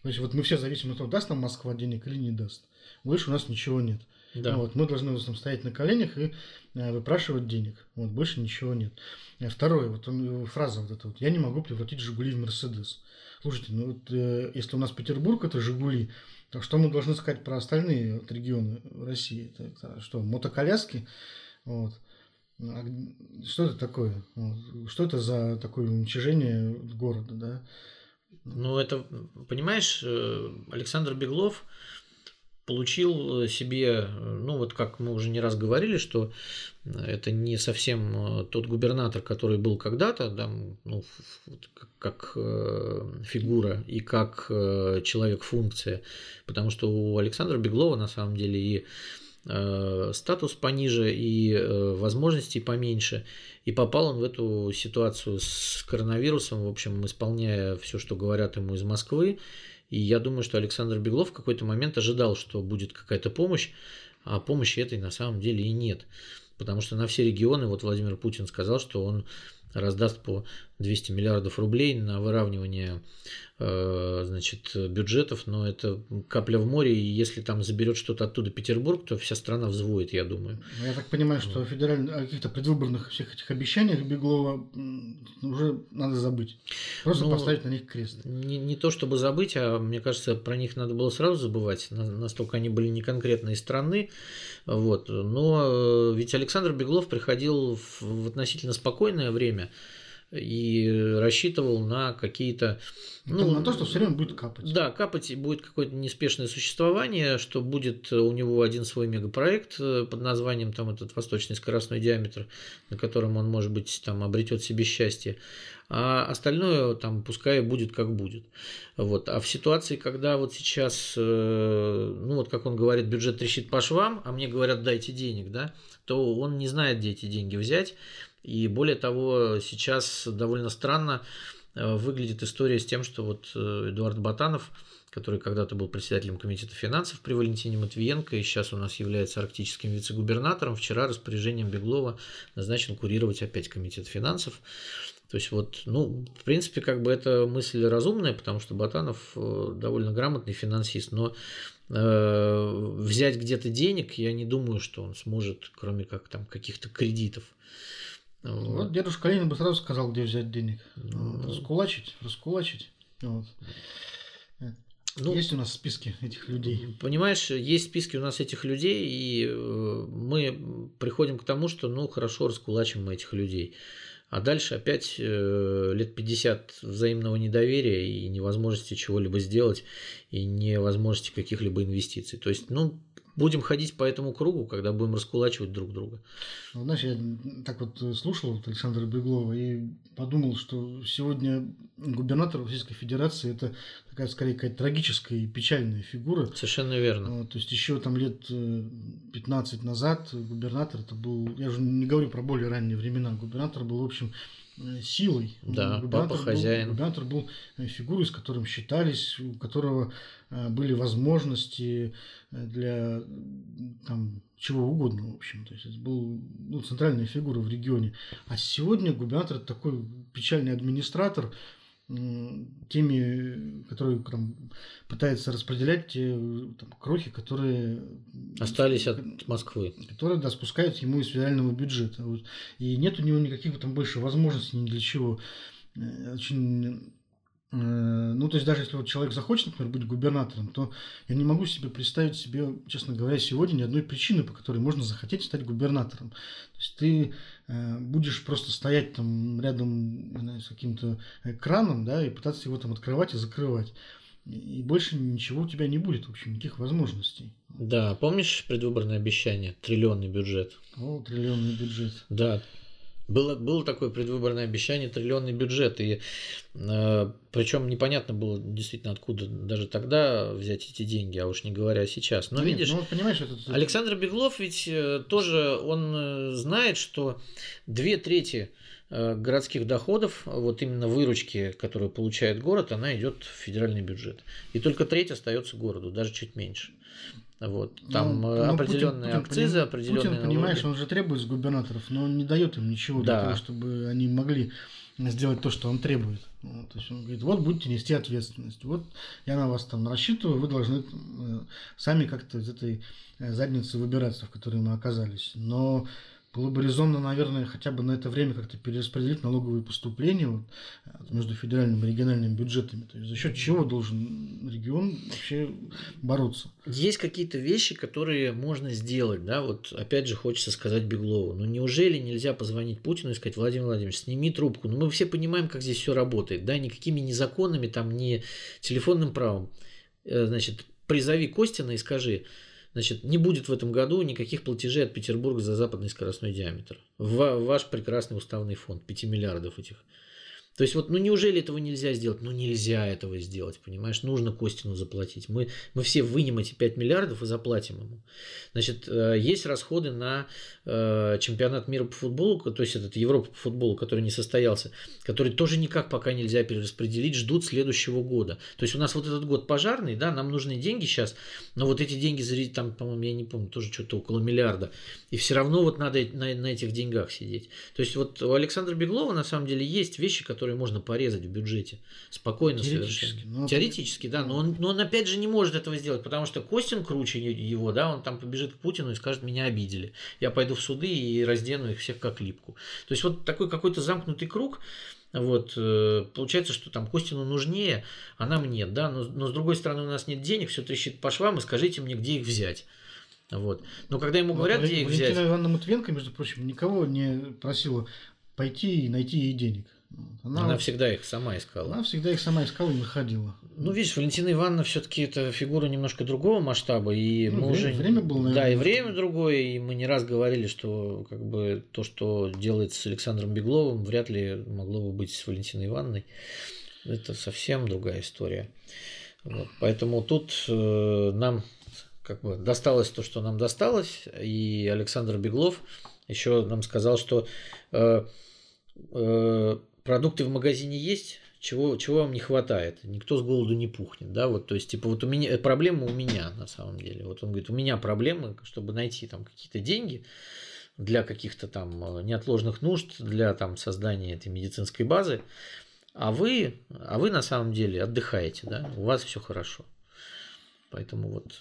То есть, вот мы все зависим от того, даст нам Москва денег или не даст. Больше у нас ничего нет. Да. Вот, мы должны там стоять на коленях и э, выпрашивать денег. Вот, больше ничего нет. Э, второе, вот он, фраза вот эта вот, я не могу превратить Жигули в Мерседес. Слушайте, ну вот э, если у нас Петербург это Жигули, то что мы должны сказать про остальные вот, регионы России? Это, это что, мотоколяски? Вот. А что это такое? Вот. Что это за такое уничижение города, да? Ну, это, понимаешь, э, Александр Беглов, получил э, себе, э, ну вот как мы уже не раз говорили, что это не совсем э, тот губернатор, который был когда-то, да, ну, как фигура и как человек-функция, потому что у Александра Беглова на самом деле и статус пониже, и возможностей поменьше. И попал он в эту ситуацию с коронавирусом, в общем, исполняя все, что говорят ему из Москвы, и я думаю, что Александр Беглов в какой-то момент ожидал, что будет какая-то помощь, а помощи этой на самом деле и нет. Потому что на все регионы, вот Владимир Путин сказал, что он раздаст по 200 миллиардов рублей на выравнивание э, значит, бюджетов, но это капля в море, и если там заберет что-то оттуда Петербург, то вся страна взвоет, я думаю. Ну, я так понимаю, что федеральных каких-то предвыборных всех этих обещаниях Беглова уже надо забыть. Просто ну, поставить на них крест. Не, не то чтобы забыть, а мне кажется, про них надо было сразу забывать, настолько они были не конкретные страны. Вот. Но э, ведь Александр Беглов приходил в относительно спокойное время, и рассчитывал на какие-то... Ну, на то, что все время будет капать. Да, капать будет какое-то неспешное существование, что будет у него один свой мегапроект э, под названием там этот восточный скоростной диаметр, на котором он, может быть, там обретет себе счастье. А остальное там пускай будет как будет. Вот. А в ситуации, когда вот сейчас, э, ну вот как он говорит, бюджет трещит по швам, а мне говорят, дайте денег, да, то он не знает, где эти деньги взять. И более того, сейчас довольно странно э, выглядит история с тем, что вот э, Эдуард Батанов, который когда-то был председателем комитета финансов при Валентине Матвиенко и сейчас у нас является арктическим вице-губернатором, вчера распоряжением Беглова назначен курировать опять комитет финансов. То есть вот, ну, в принципе, как бы эта мысль разумная, потому что Батанов э, довольно грамотный финансист, но э, взять где-то денег, я не думаю, что он сможет, кроме как там каких-то кредитов. Вот. вот дедушка Ленин бы сразу сказал, где взять денег. Ну, раскулачить, раскулачить. Вот. Ну, есть у нас списки этих людей. Понимаешь, есть списки у нас этих людей, и э, мы приходим к тому, что ну хорошо раскулачим мы этих людей. А дальше опять э, лет 50 взаимного недоверия и невозможности чего-либо сделать, и невозможности каких-либо инвестиций. То есть, ну, будем ходить по этому кругу, когда будем раскулачивать друг друга. Ну, знаешь, я так вот слушал вот Александра Беглова и подумал, что сегодня губернатор Российской Федерации это такая, скорее, какая-то трагическая и печальная фигура. Совершенно верно. То есть еще там лет 15 э, назад губернатор это был, я уже не говорю про более ранние времена, губернатор был, в общем, Э, силой. Да, губернатор папа хозяин. Был, губернатор был э, фигурой, с которым считались, у которого э, были возможности для там, чего угодно, в общем. То есть это был ну, центральная фигура в регионе. А сегодня губернатор такой печальный администратор, теми, которые там, пытается распределять те там, крохи, которые остались от Москвы, которые да, спускают ему из федерального бюджета. Вот. И нет у него никаких там больше возможностей ни для чего. Э, очень Э, ну, то есть даже если вот человек захочет, например, быть губернатором, то я не могу себе представить себе, честно говоря, сегодня ни одной причины, по которой можно захотеть стать губернатором. То есть ты э, будешь просто стоять там рядом знаю, с каким-то экраном, да, и пытаться его там открывать и закрывать. И больше ничего у тебя не будет, в общем, никаких возможностей. Да, помнишь предвыборное обещание? Триллионный бюджет. О, триллионный бюджет. Да, было, было такое предвыборное обещание триллионный бюджет, и э, причем непонятно было действительно откуда даже тогда взять эти деньги, а уж не говоря сейчас. Но Нет, видишь, ну, понимаешь, это... Александр Беглов ведь э, тоже он э, знает, что две трети э, городских доходов, вот именно выручки, которую получает город, она идет в федеральный бюджет. И только треть остается городу, даже чуть меньше. Вот. Ну, Там ну, определенные Путин, акцизы, Путин, определенные. Путин, понимаешь, он же требует с губернаторов, но он не дает им ничего да. для того, чтобы они могли сделать то, что он требует. Вот, то есть он говорит, вот будете нести ответственность, вот я на вас там рассчитываю, вы должны э, сами как-то из этой э, задницы выбираться, в которой мы оказались. Но было бы резонно, наверное, хотя бы на это время как-то перераспределить налоговые поступления вот, между федеральным и региональными бюджетами. То есть за счет чего должен регион вообще бороться? Есть какие-то вещи, которые можно сделать, да, вот опять же хочется сказать Беглову, ну неужели нельзя позвонить Путину и сказать, Владимир Владимирович, сними трубку, ну мы все понимаем, как здесь все работает, да, никакими ни законами, там, ни телефонным правом, э, значит, призови Костина и скажи, Значит, не будет в этом году никаких платежей от Петербурга за западный скоростной диаметр. В ваш прекрасный уставный фонд 5 миллиардов этих то есть вот, ну неужели этого нельзя сделать? Ну нельзя этого сделать, понимаешь? Нужно Костину заплатить. Мы, мы все вынем эти 5 миллиардов и заплатим ему. Значит, э, есть расходы на э, чемпионат мира по футболу, то есть этот Европа по футболу, который не состоялся, который тоже никак пока нельзя перераспределить, ждут следующего года. То есть у нас вот этот год пожарный, да, нам нужны деньги сейчас, но вот эти деньги, там, по-моему, я не помню, тоже что-то около миллиарда. И все равно вот надо на, на этих деньгах сидеть. То есть вот у Александра Беглова на самом деле есть вещи, которые которые можно порезать в бюджете. Спокойно совершенно. Но... Ну, Теоретически, да. Но он, но он опять же не может этого сделать, потому что Костин круче его, да, он там побежит к Путину и скажет, меня обидели. Я пойду в суды и раздену их всех как липку. То есть вот такой какой-то замкнутый круг, вот, э, получается, что там Костину нужнее, а нам нет, да, но, но с другой стороны у нас нет денег, все трещит по швам, и скажите мне, где их взять. Вот. Но когда ему говорят, где их взять... Валентина Ивановна Матвенко, между прочим, никого не просила пойти и найти ей денег. Она, она всегда их сама искала. Она всегда их сама искала и находила. Ну, видишь, Валентина Ивановна все-таки это фигура немножко другого масштаба. И ну, мы время, уже... время было, наверное. Да, и время другое. И мы не раз говорили, что как бы то, что делается с Александром Бегловым, вряд ли могло бы быть с Валентиной Ивановной. Это совсем другая история. Вот. Поэтому тут э, нам как бы досталось то, что нам досталось. И Александр Беглов еще нам сказал, что э, э, продукты в магазине есть, чего, чего вам не хватает. Никто с голоду не пухнет, да, вот, то есть, типа, вот у меня, проблема у меня, на самом деле, вот он говорит, у меня проблемы, чтобы найти там какие-то деньги для каких-то там э, неотложных нужд, для там создания этой медицинской базы, а вы, а вы на самом деле отдыхаете, да, у вас все хорошо. Поэтому вот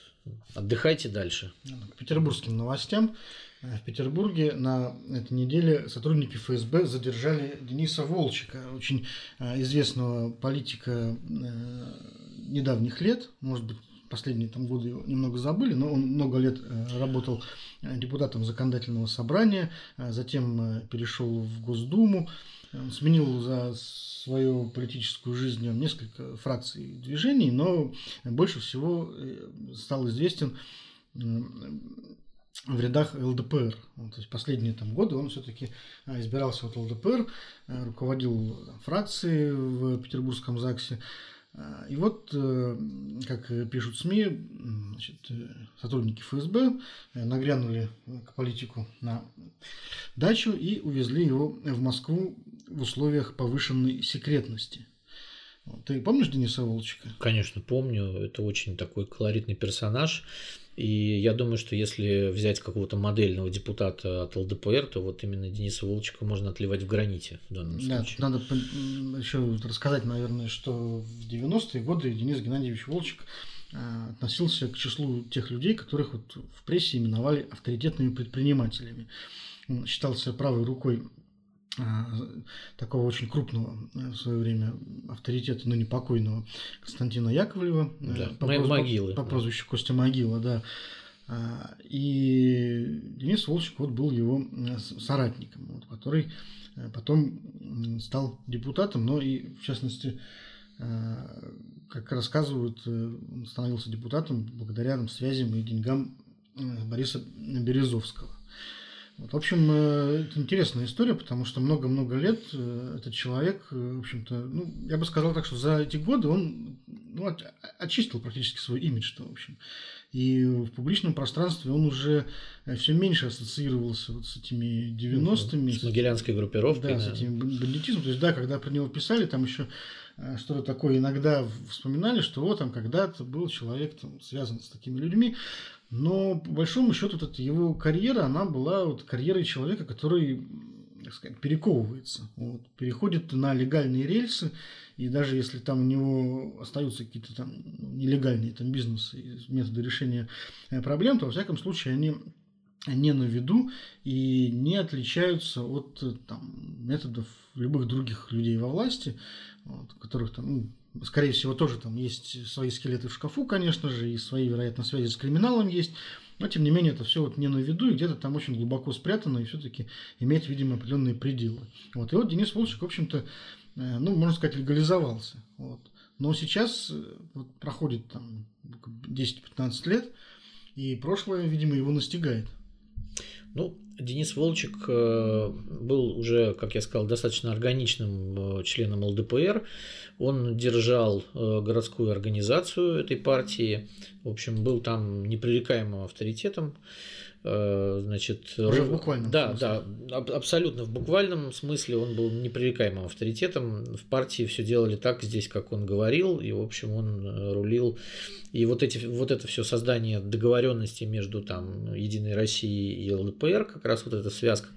отдыхайте дальше. К петербургским новостям. Э, в Петербурге на этой неделе сотрудники ФСБ задержали Дениса Волчика, очень э, известного политика э, недавних лет, может быть, последние там годы его немного забыли, но он много лет работал депутатом законодательного собрания, затем перешел в Госдуму, сменил за свою политическую жизнь несколько фракций и движений, но больше всего стал известен в рядах ЛДПР. То есть последние там годы он все-таки а, избирался от ЛДПР, а, руководил фракцией в Петербургском ЗАГСе. А, и вот, э, как пишут СМИ, значит, э, сотрудники ФСБ э, нагрянули к политику на дачу и увезли его в Москву в условиях повышенной секретности. Ты помнишь Дениса Волчика? Конечно, помню. Это очень такой колоритный персонаж. И я думаю, что если взять какого-то модельного депутата от ЛДПР, то вот именно Дениса Волчика можно отливать в граните в данном да, случае. Надо еще рассказать, наверное, что в 90-е годы Денис Геннадьевич Волчик а, относился к числу тех людей, которых вот в прессе именовали авторитетными предпринимателями. Он считался правой рукой такого очень крупного э, в свое время авторитета, но ну, непокойного Константина Яковлева. Э, да, по, могилы. По, по прозвищу Костя Могила, да. А, и Денис Волчек вот был его э, соратником, вот, который потом стал депутатом, но и в частности как рассказывают, он становился депутатом благодаря там, связям и деньгам Бориса Березовского. Вот, в общем, э, это интересная история, потому что много-много лет э, этот человек, э, в общем-то, ну, я бы сказал так, что за эти годы он ну, очистил практически свой имидж, в общем. И в публичном пространстве он уже все меньше ассоциировался вот с этими 90-ми. С могилянской группировкой. Да, да, с этим бандитизмом. То есть, да, когда про него писали, там еще что-то такое иногда вспоминали, что вот там когда-то был человек там, связан с такими людьми. Но по большому счету вот эта его карьера, она была вот карьерой человека, который так сказать, перековывается, вот, переходит на легальные рельсы, и даже если там у него остаются какие-то там нелегальные там бизнесы, методы решения э, проблем, то во всяком случае они не на виду и не отличаются от там, методов любых других людей во власти, вот, которых там, ну, скорее всего, тоже там есть свои скелеты в шкафу, конечно же, и свои, вероятно, связи с криминалом есть. Но, тем не менее, это все вот не на виду, и где-то там очень глубоко спрятано, и все-таки имеет, видимо, определенные пределы. Вот. И вот Денис Волчек, в общем-то, э, ну, можно сказать, легализовался. Вот. Но сейчас э, вот, проходит там 10-15 лет, и прошлое, видимо, его настигает. Ну, Денис Волчек э, был уже, как я сказал, достаточно органичным членом ЛДПР. Он держал э, городскую организацию этой партии, в общем, был там непререкаемым авторитетом. Э, значит, Уже в буквальном да, смысле. Да, абсолютно в буквальном смысле он был непререкаемым авторитетом. В партии все делали так здесь, как он говорил, и, в общем, он э, рулил. И вот, эти, вот это все создание договоренности между там, Единой Россией и ЛДПР, как раз вот эта связка,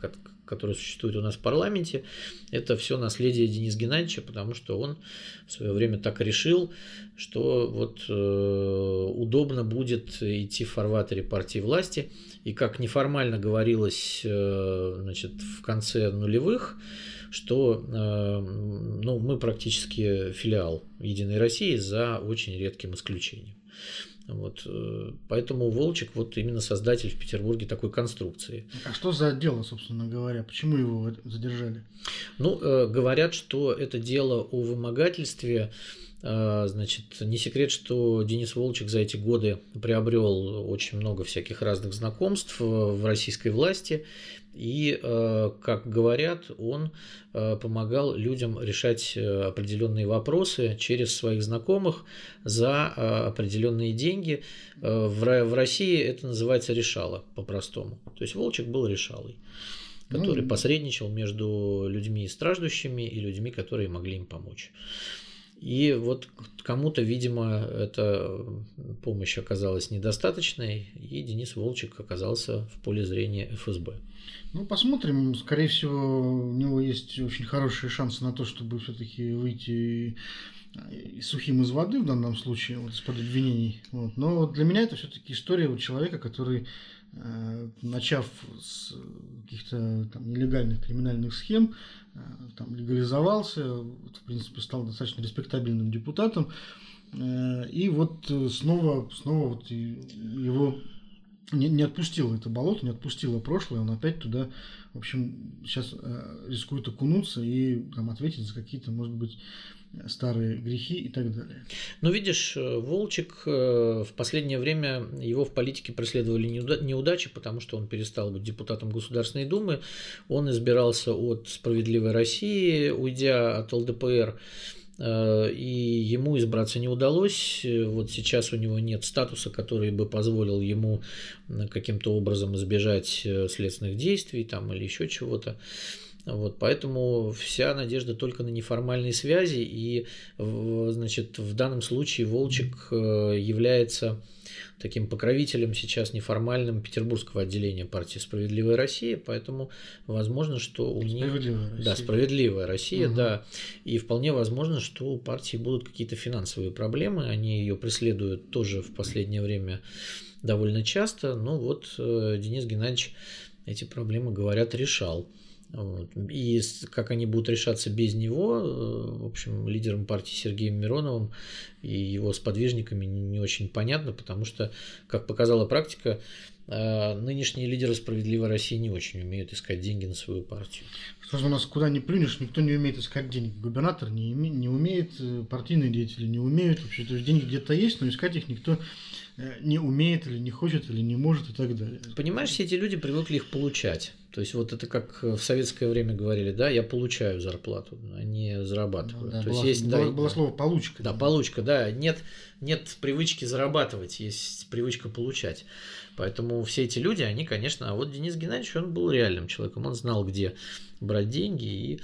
который существует у нас в парламенте, это все наследие Дениса Геннадьевича, потому что он в свое время так решил, что вот э, удобно будет идти в фарватере партии власти. И как неформально говорилось э, значит, в конце нулевых, что э, ну, мы практически филиал Единой России за очень редким исключением. Вот, э, поэтому Волчек вот именно создатель в Петербурге такой конструкции. А что за дело, собственно говоря? Почему его задержали? Ну, э, говорят, что это дело о вымогательстве. Э, значит, не секрет, что Денис Волчек за эти годы приобрел очень много всяких разных знакомств в российской власти. И, э, как говорят, он э, помогал людям решать э, определенные вопросы через своих знакомых за определенные деньги. В России это называется решало по-простому. То есть Волчек был решалой который ну, посредничал между людьми страждущими и людьми, которые могли им помочь. И вот кому-то, видимо, эта помощь оказалась недостаточной, и Денис Волчек оказался в поле зрения ФСБ. Ну, посмотрим. Скорее всего, у него есть очень хорошие шансы на то, чтобы все-таки выйти сухим из воды в данном случае, вот из-под обвинений. Вот. Но для меня это все-таки история вот человека, который, начав с каких-то там нелегальных криминальных схем, э, там легализовался, вот, в принципе, стал достаточно респектабельным депутатом, э, и вот снова, снова вот его не, не отпустила это болото, не отпустила прошлое, он опять туда, в общем, сейчас э, рискует окунуться и там, ответить за какие-то, может быть, старые грехи и так далее. Но видишь, э, Волчек э, в последнее время его в политике преследовали неудачи, потому что он перестал быть депутатом Государственной Думы, он избирался от «Справедливой России», уйдя от ЛДПР. Э, и ему избраться не удалось. Вот сейчас у него нет статуса, который бы позволил ему каким-то образом избежать следственных действий там, или еще чего-то. Вот, поэтому вся надежда только на неформальные связи, и значит, в данном случае Волчек э, является таким покровителем сейчас неформальным петербургского отделения партии «Справедливая Россия», поэтому возможно, что у них... Россия. Да, «Справедливая Россия», угу. да. И вполне возможно, что у партии будут какие-то финансовые проблемы, они ее преследуют тоже в последнее время довольно часто, но вот э, Денис Геннадьевич эти проблемы, говорят, решал. Вот. И как они будут решаться без него, э, в общем, лидером партии Сергеем Мироновым и его сподвижниками не очень понятно, потому что, как показала практика, нынешние лидеры «Справедливой России» не очень умеют искать деньги на свою партию. Что у нас куда ни плюнешь, никто не умеет искать деньги. Губернатор не, име, не умеет, э, партийные деятели не умеют. Вообще, то есть деньги где-то есть, но искать их никто не умеет или не хочет, или не может и так далее. Понимаешь, все эти люди привыкли их получать. То есть вот это как в советское время говорили, да, я получаю зарплату, а не зарабатываю. Да, То было, есть есть было, да, было слово получка. Да, получка, да. Нет, нет привычки зарабатывать, есть привычка получать. Поэтому все эти люди, они, конечно, а вот Денис Геннадьевич, он был реальным человеком, он знал, где брать деньги и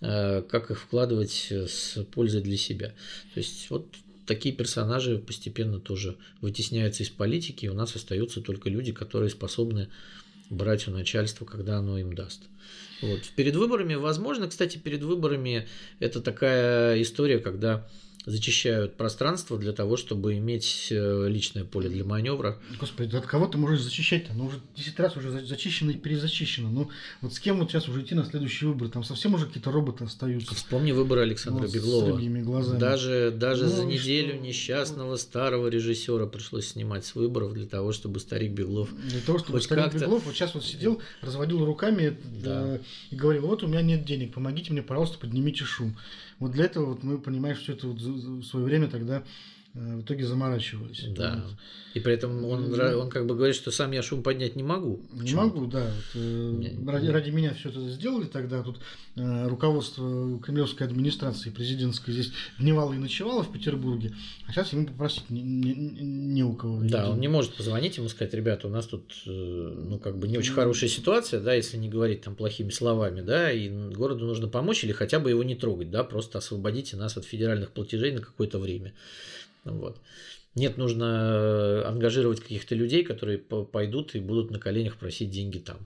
э, как их вкладывать с пользой для себя. То есть вот такие персонажи постепенно тоже вытесняются из политики, и у нас остаются только люди, которые способны брать у начальства, когда оно им даст. Вот. Перед выборами, возможно, кстати, перед выборами это такая история, когда зачищают пространство для того, чтобы иметь э, личное поле для маневра. Господи, от кого ты можешь зачищать-то? Ну, уже 10 раз уже зачищено и перезачищено. Ну, вот с кем вот сейчас уже идти на следующий выбор? Там совсем уже какие-то роботы остаются. Вспомни выборы Александра ну, Беглова. С глазами. Даже, даже ну, за неделю что? несчастного старого режиссера пришлось снимать с выборов для того, чтобы старик Беглов Для того, чтобы старик Беглов вот сейчас вот сидел, разводил руками да. э, и говорил, вот у меня нет денег, помогите мне, пожалуйста, поднимите шум. Вот для этого вот мы понимаем, что это вот в свое время тогда в итоге заморачивались. Да. И при этом он, он как бы говорит, что сам я шум поднять не могу. Не могу, да. Вот, э, ради, ради меня все это сделали тогда. Тут э, руководство кремлевской администрации президентской здесь дневало и ночевало в Петербурге. А сейчас ему попросить не, не, не у кого. Да, он не может позвонить ему сказать, ребята, у нас тут э, ну как бы не очень хорошая ситуация, да, если не говорить там плохими словами, да, и городу нужно помочь или хотя бы его не трогать, да, просто освободите нас от федеральных платежей на какое-то время. Вот. Нет, нужно э, ангажировать каких-то людей, которые пойдут и будут на коленях просить деньги там.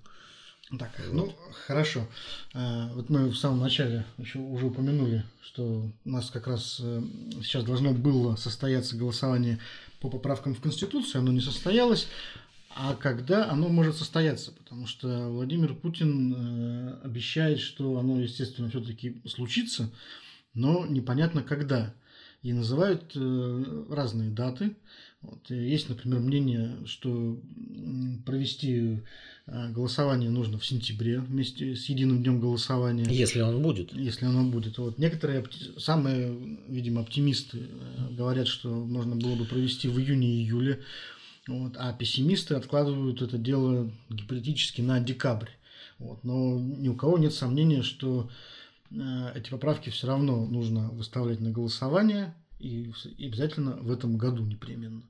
Так, вот. ну хорошо. Э, вот мы в самом начале еще уже упомянули, что у нас как раз э, сейчас должно было состояться голосование по поправкам в Конституцию, оно не состоялось. А когда оно может состояться? Потому что Владимир Путин обещает, что оно, естественно, все-таки случится, но непонятно когда и называют э, разные даты. Вот. Есть, например, мнение, что провести э, голосование нужно в сентябре вместе с единым днем голосования. Если он будет. Если оно будет. Вот. Некоторые самые, видимо, оптимисты э, говорят, что можно было бы провести в июне-июле, вот, а пессимисты откладывают это дело гипотетически на декабрь. Вот. Но ни у кого нет сомнения, что эти поправки все равно нужно выставлять на голосование и, обязательно в этом году непременно.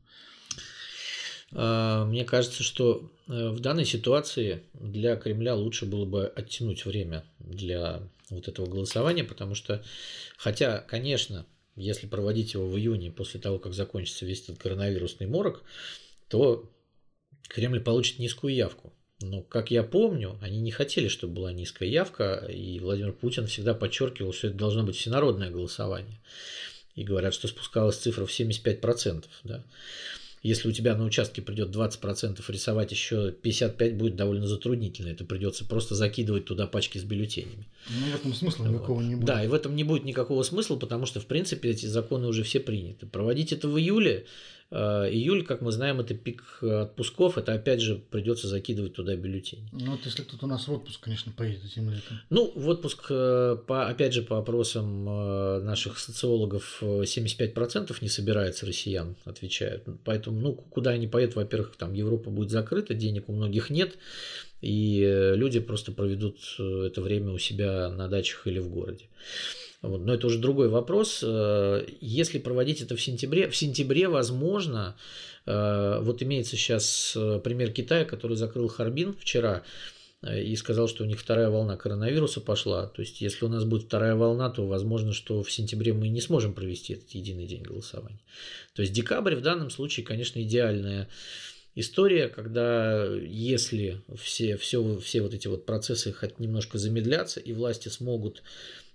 А, мне кажется, что э, в данной ситуации для Кремля лучше было бы оттянуть время для вот этого голосования, потому что, хотя, конечно, если проводить его в июне, после того, как закончится весь этот коронавирусный морок, то Кремль получит низкую явку. Но, как я помню, они не хотели, чтобы была низкая явка, и Владимир Путин всегда подчеркивал, что это должно быть всенародное голосование. И говорят, что спускалась цифра в 75%. Да? Если у тебя на участке придет 20%, рисовать еще 55 будет довольно затруднительно. Это придется просто закидывать туда пачки с бюллетенями. Ну, в этом смысла никакого вот. не будет. Да, и в этом не будет никакого смысла, потому что, в принципе, эти законы уже все приняты. Проводить это в июле июль, как мы знаем, это пик отпусков, это опять же придется закидывать туда бюллетени. Ну вот если кто-то у нас в отпуск, конечно, поедет этим летом. Ну, в отпуск, э, по, опять же, по опросам э, наших социологов, 75% не собирается россиян, отвечают. Поэтому, ну, куда они поедут, во-первых, там Европа будет закрыта, денег у многих нет, и люди просто проведут это время у себя на дачах или в городе. Вот. Но это уже другой вопрос. Э, если проводить это в сентябре, в сентябре, возможно, э, вот имеется сейчас э, пример Китая, который закрыл Харбин вчера, и сказал, что у них вторая волна коронавируса пошла. То есть, если у нас будет вторая волна, то возможно, что в сентябре мы не сможем провести этот единый день голосования. То есть, декабрь в данном случае, конечно, идеальная история, когда если все, все, все вот эти вот процессы хоть немножко замедлятся, и власти смогут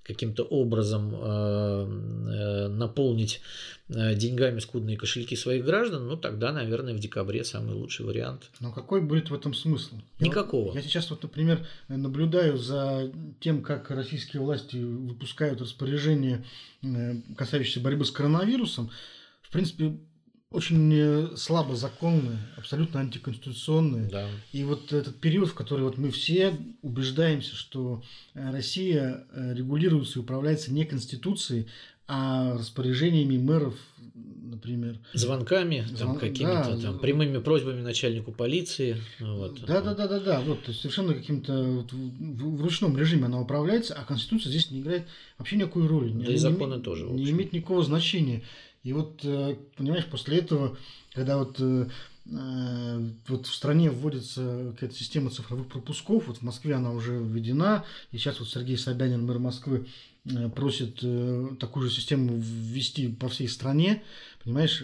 каким-то образом э, э, наполнить э, деньгами скудные кошельки своих граждан, ну тогда, наверное, в декабре самый лучший вариант. Но какой будет в этом смысл? Никакого. Я, я сейчас вот, например, наблюдаю за тем, как российские власти выпускают распоряжения, касающиеся борьбы с коронавирусом. В принципе, очень э, слабо законные, абсолютно антиконституционные. Да. И вот этот период, в который вот мы все убеждаемся, что э, Россия э, регулируется и управляется не Конституцией, а распоряжениями мэров, например. Звонками, Звон... там, какими-то да, там, прямыми просьбами начальнику полиции. Вот. Да, да, да, да, да. Вот, то есть совершенно каким-то вот, в, ручном режиме она управляется, а Конституция здесь не играет вообще никакой роли. Да и законы не, тоже. Не имеет никакого значения. И вот, э, понимаешь, после этого, когда вот э, э, вот в стране вводится какая-то система цифровых пропусков, вот в Москве она уже введена, и сейчас вот Сергей Собянин, мэр Москвы, просит такую же систему ввести по всей стране, понимаешь,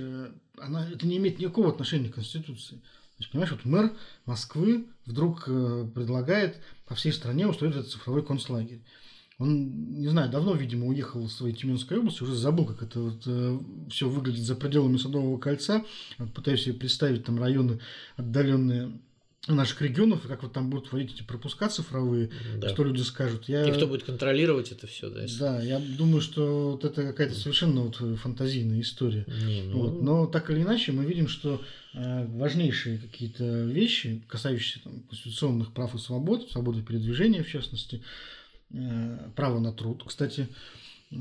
она, это не имеет никакого отношения к Конституции. То есть, понимаешь, вот мэр Москвы вдруг предлагает по всей стране устроить этот цифровой концлагерь. Он, не знаю, давно, видимо, уехал в своей Тюменской области, уже забыл, как это вот, э, все выглядит за пределами Садового кольца. Вот, пытаюсь себе представить там районы отдаленные наших регионов, и как вот там будут вводить эти пропуска цифровые, да. что люди скажут. Я... И кто будет контролировать это все, да? Если... Да, я думаю, что вот это какая-то совершенно вот фантазийная история. Не, ну... вот. Но так или иначе мы видим, что э, важнейшие какие-то вещи, касающиеся там, конституционных прав и свобод, свободы передвижения в частности, право на труд, кстати, э,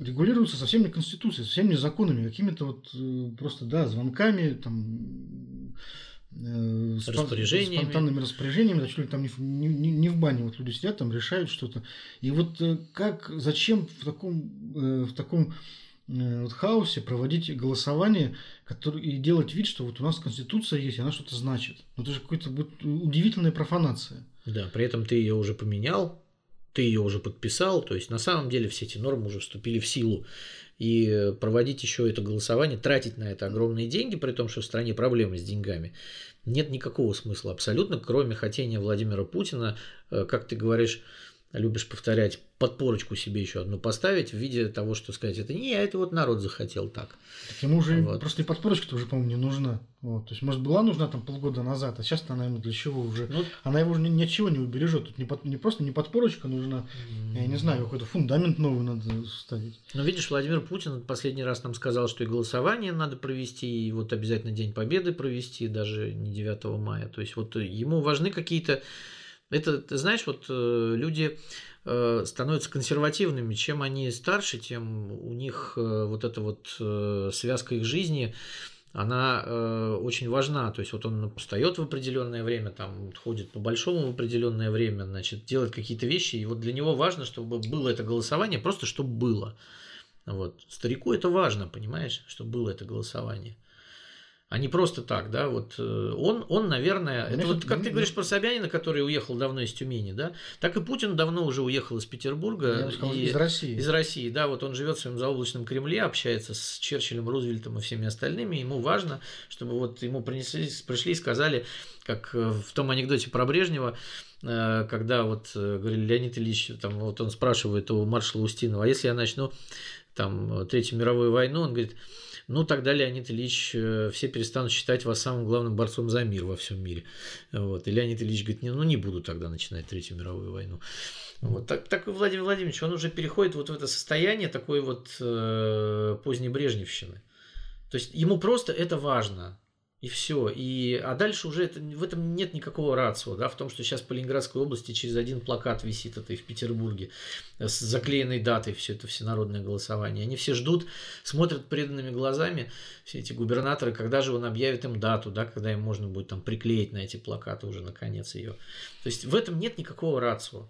регулируется совсем не Конституцией, совсем не законами, какими-то вот э, просто, да, звонками, там, распоряжениями. спонтанными распоряжениями, да, что ли, там не, не, не в бане вот люди сидят, там решают что-то. И вот как, зачем в таком, в таком вот хаосе проводить голосование который, и делать вид, что вот у нас Конституция есть, и она что-то значит. Ну, это же какая-то удивительная профанация. Да, при этом ты ее уже поменял, ты ее уже подписал, то есть на самом деле все эти нормы уже вступили в силу. И проводить еще это голосование, тратить на это огромные деньги, при том, что в стране проблемы с деньгами, нет никакого смысла абсолютно, кроме хотения Владимира Путина, э, как ты говоришь, любишь повторять, подпорочку себе еще одну поставить в виде того, что сказать, это не это вот народ захотел так. Так ему уже вот. просто и подпорочка-то уже, по-моему, не нужна. Вот. То есть, может, была нужна там полгода назад, а сейчас она ему для чего уже? Ну, она его уже ни, ни от чего не убережет. Тут не, под, не просто не подпорочка нужна, mm-hmm. я не знаю, какой-то фундамент новый надо ставить. Ну, видишь, Владимир Путин последний раз нам сказал, что и голосование надо провести, и вот обязательно День Победы провести, даже не 9 мая. То есть, вот ему важны какие-то это, ты знаешь, вот э, люди э, становятся консервативными. Чем они старше, тем у них э, вот эта вот связка их жизни, она очень важна. То есть вот он встает в определенное время, там ходит по большому в определенное время, значит, делает какие-то вещи. И вот для него важно, чтобы было это голосование, просто чтобы было. Вот. Старику это важно, понимаешь, чтобы было это голосование а не просто так, да, вот э, он, он, наверное, это вот как ты говоришь про Собянина, который уехал давно из Тюмени, да, так и Путин давно уже уехал из Петербурга. сказал, и, из России. Из России, да, вот он живет в своем заоблачном Кремле, общается с Черчиллем, Рузвельтом и всеми остальными, ему важно, чтобы вот ему принесли, пришли и сказали, как э, в том анекдоте про Брежнева, э, когда вот говорили Леонид Ильич, там вот он спрашивает у маршала Устинова, а если я начну там Третью мировую войну, он говорит, ну тогда Леонид Ильич, э, все перестанут считать вас самым главным борцом за мир во всем мире. Вот. И Леонид Ильич говорит, не, ну не буду тогда начинать Третью мировую войну. Вот так, так Владимир Владимирович, он уже переходит вот в это состояние такой вот э, поздней брежневщины. То есть ему просто это важно. И все. И, а дальше уже это, в этом нет никакого рацио, да, в том, что сейчас по Ленинградской области через один плакат висит это и в Петербурге с заклеенной датой все это всенародное голосование. Они все ждут, смотрят преданными глазами, все эти губернаторы, когда же он объявит им дату, да, когда им можно будет там приклеить на эти плакаты уже наконец ее. То есть в этом нет никакого рацио.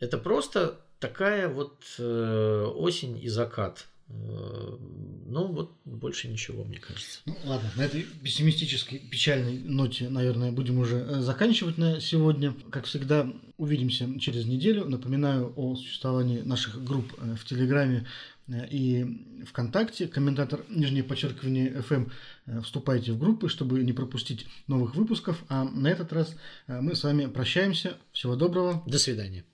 Это просто такая вот э, осень и закат. Э, Ну, вот больше ничего, мне кажется. Ну, ладно, на этой пессимистической, печальной ноте, наверное, будем уже э, заканчивать на сегодня. Как всегда, увидимся через неделю. Напоминаю о существовании наших групп э, в Телеграме и ВКонтакте. Комментатор, нижнее подчеркивание, FM. Вступайте в группы, чтобы не пропустить новых выпусков. А на этот раз мы с вами прощаемся. Всего доброго. До свидания.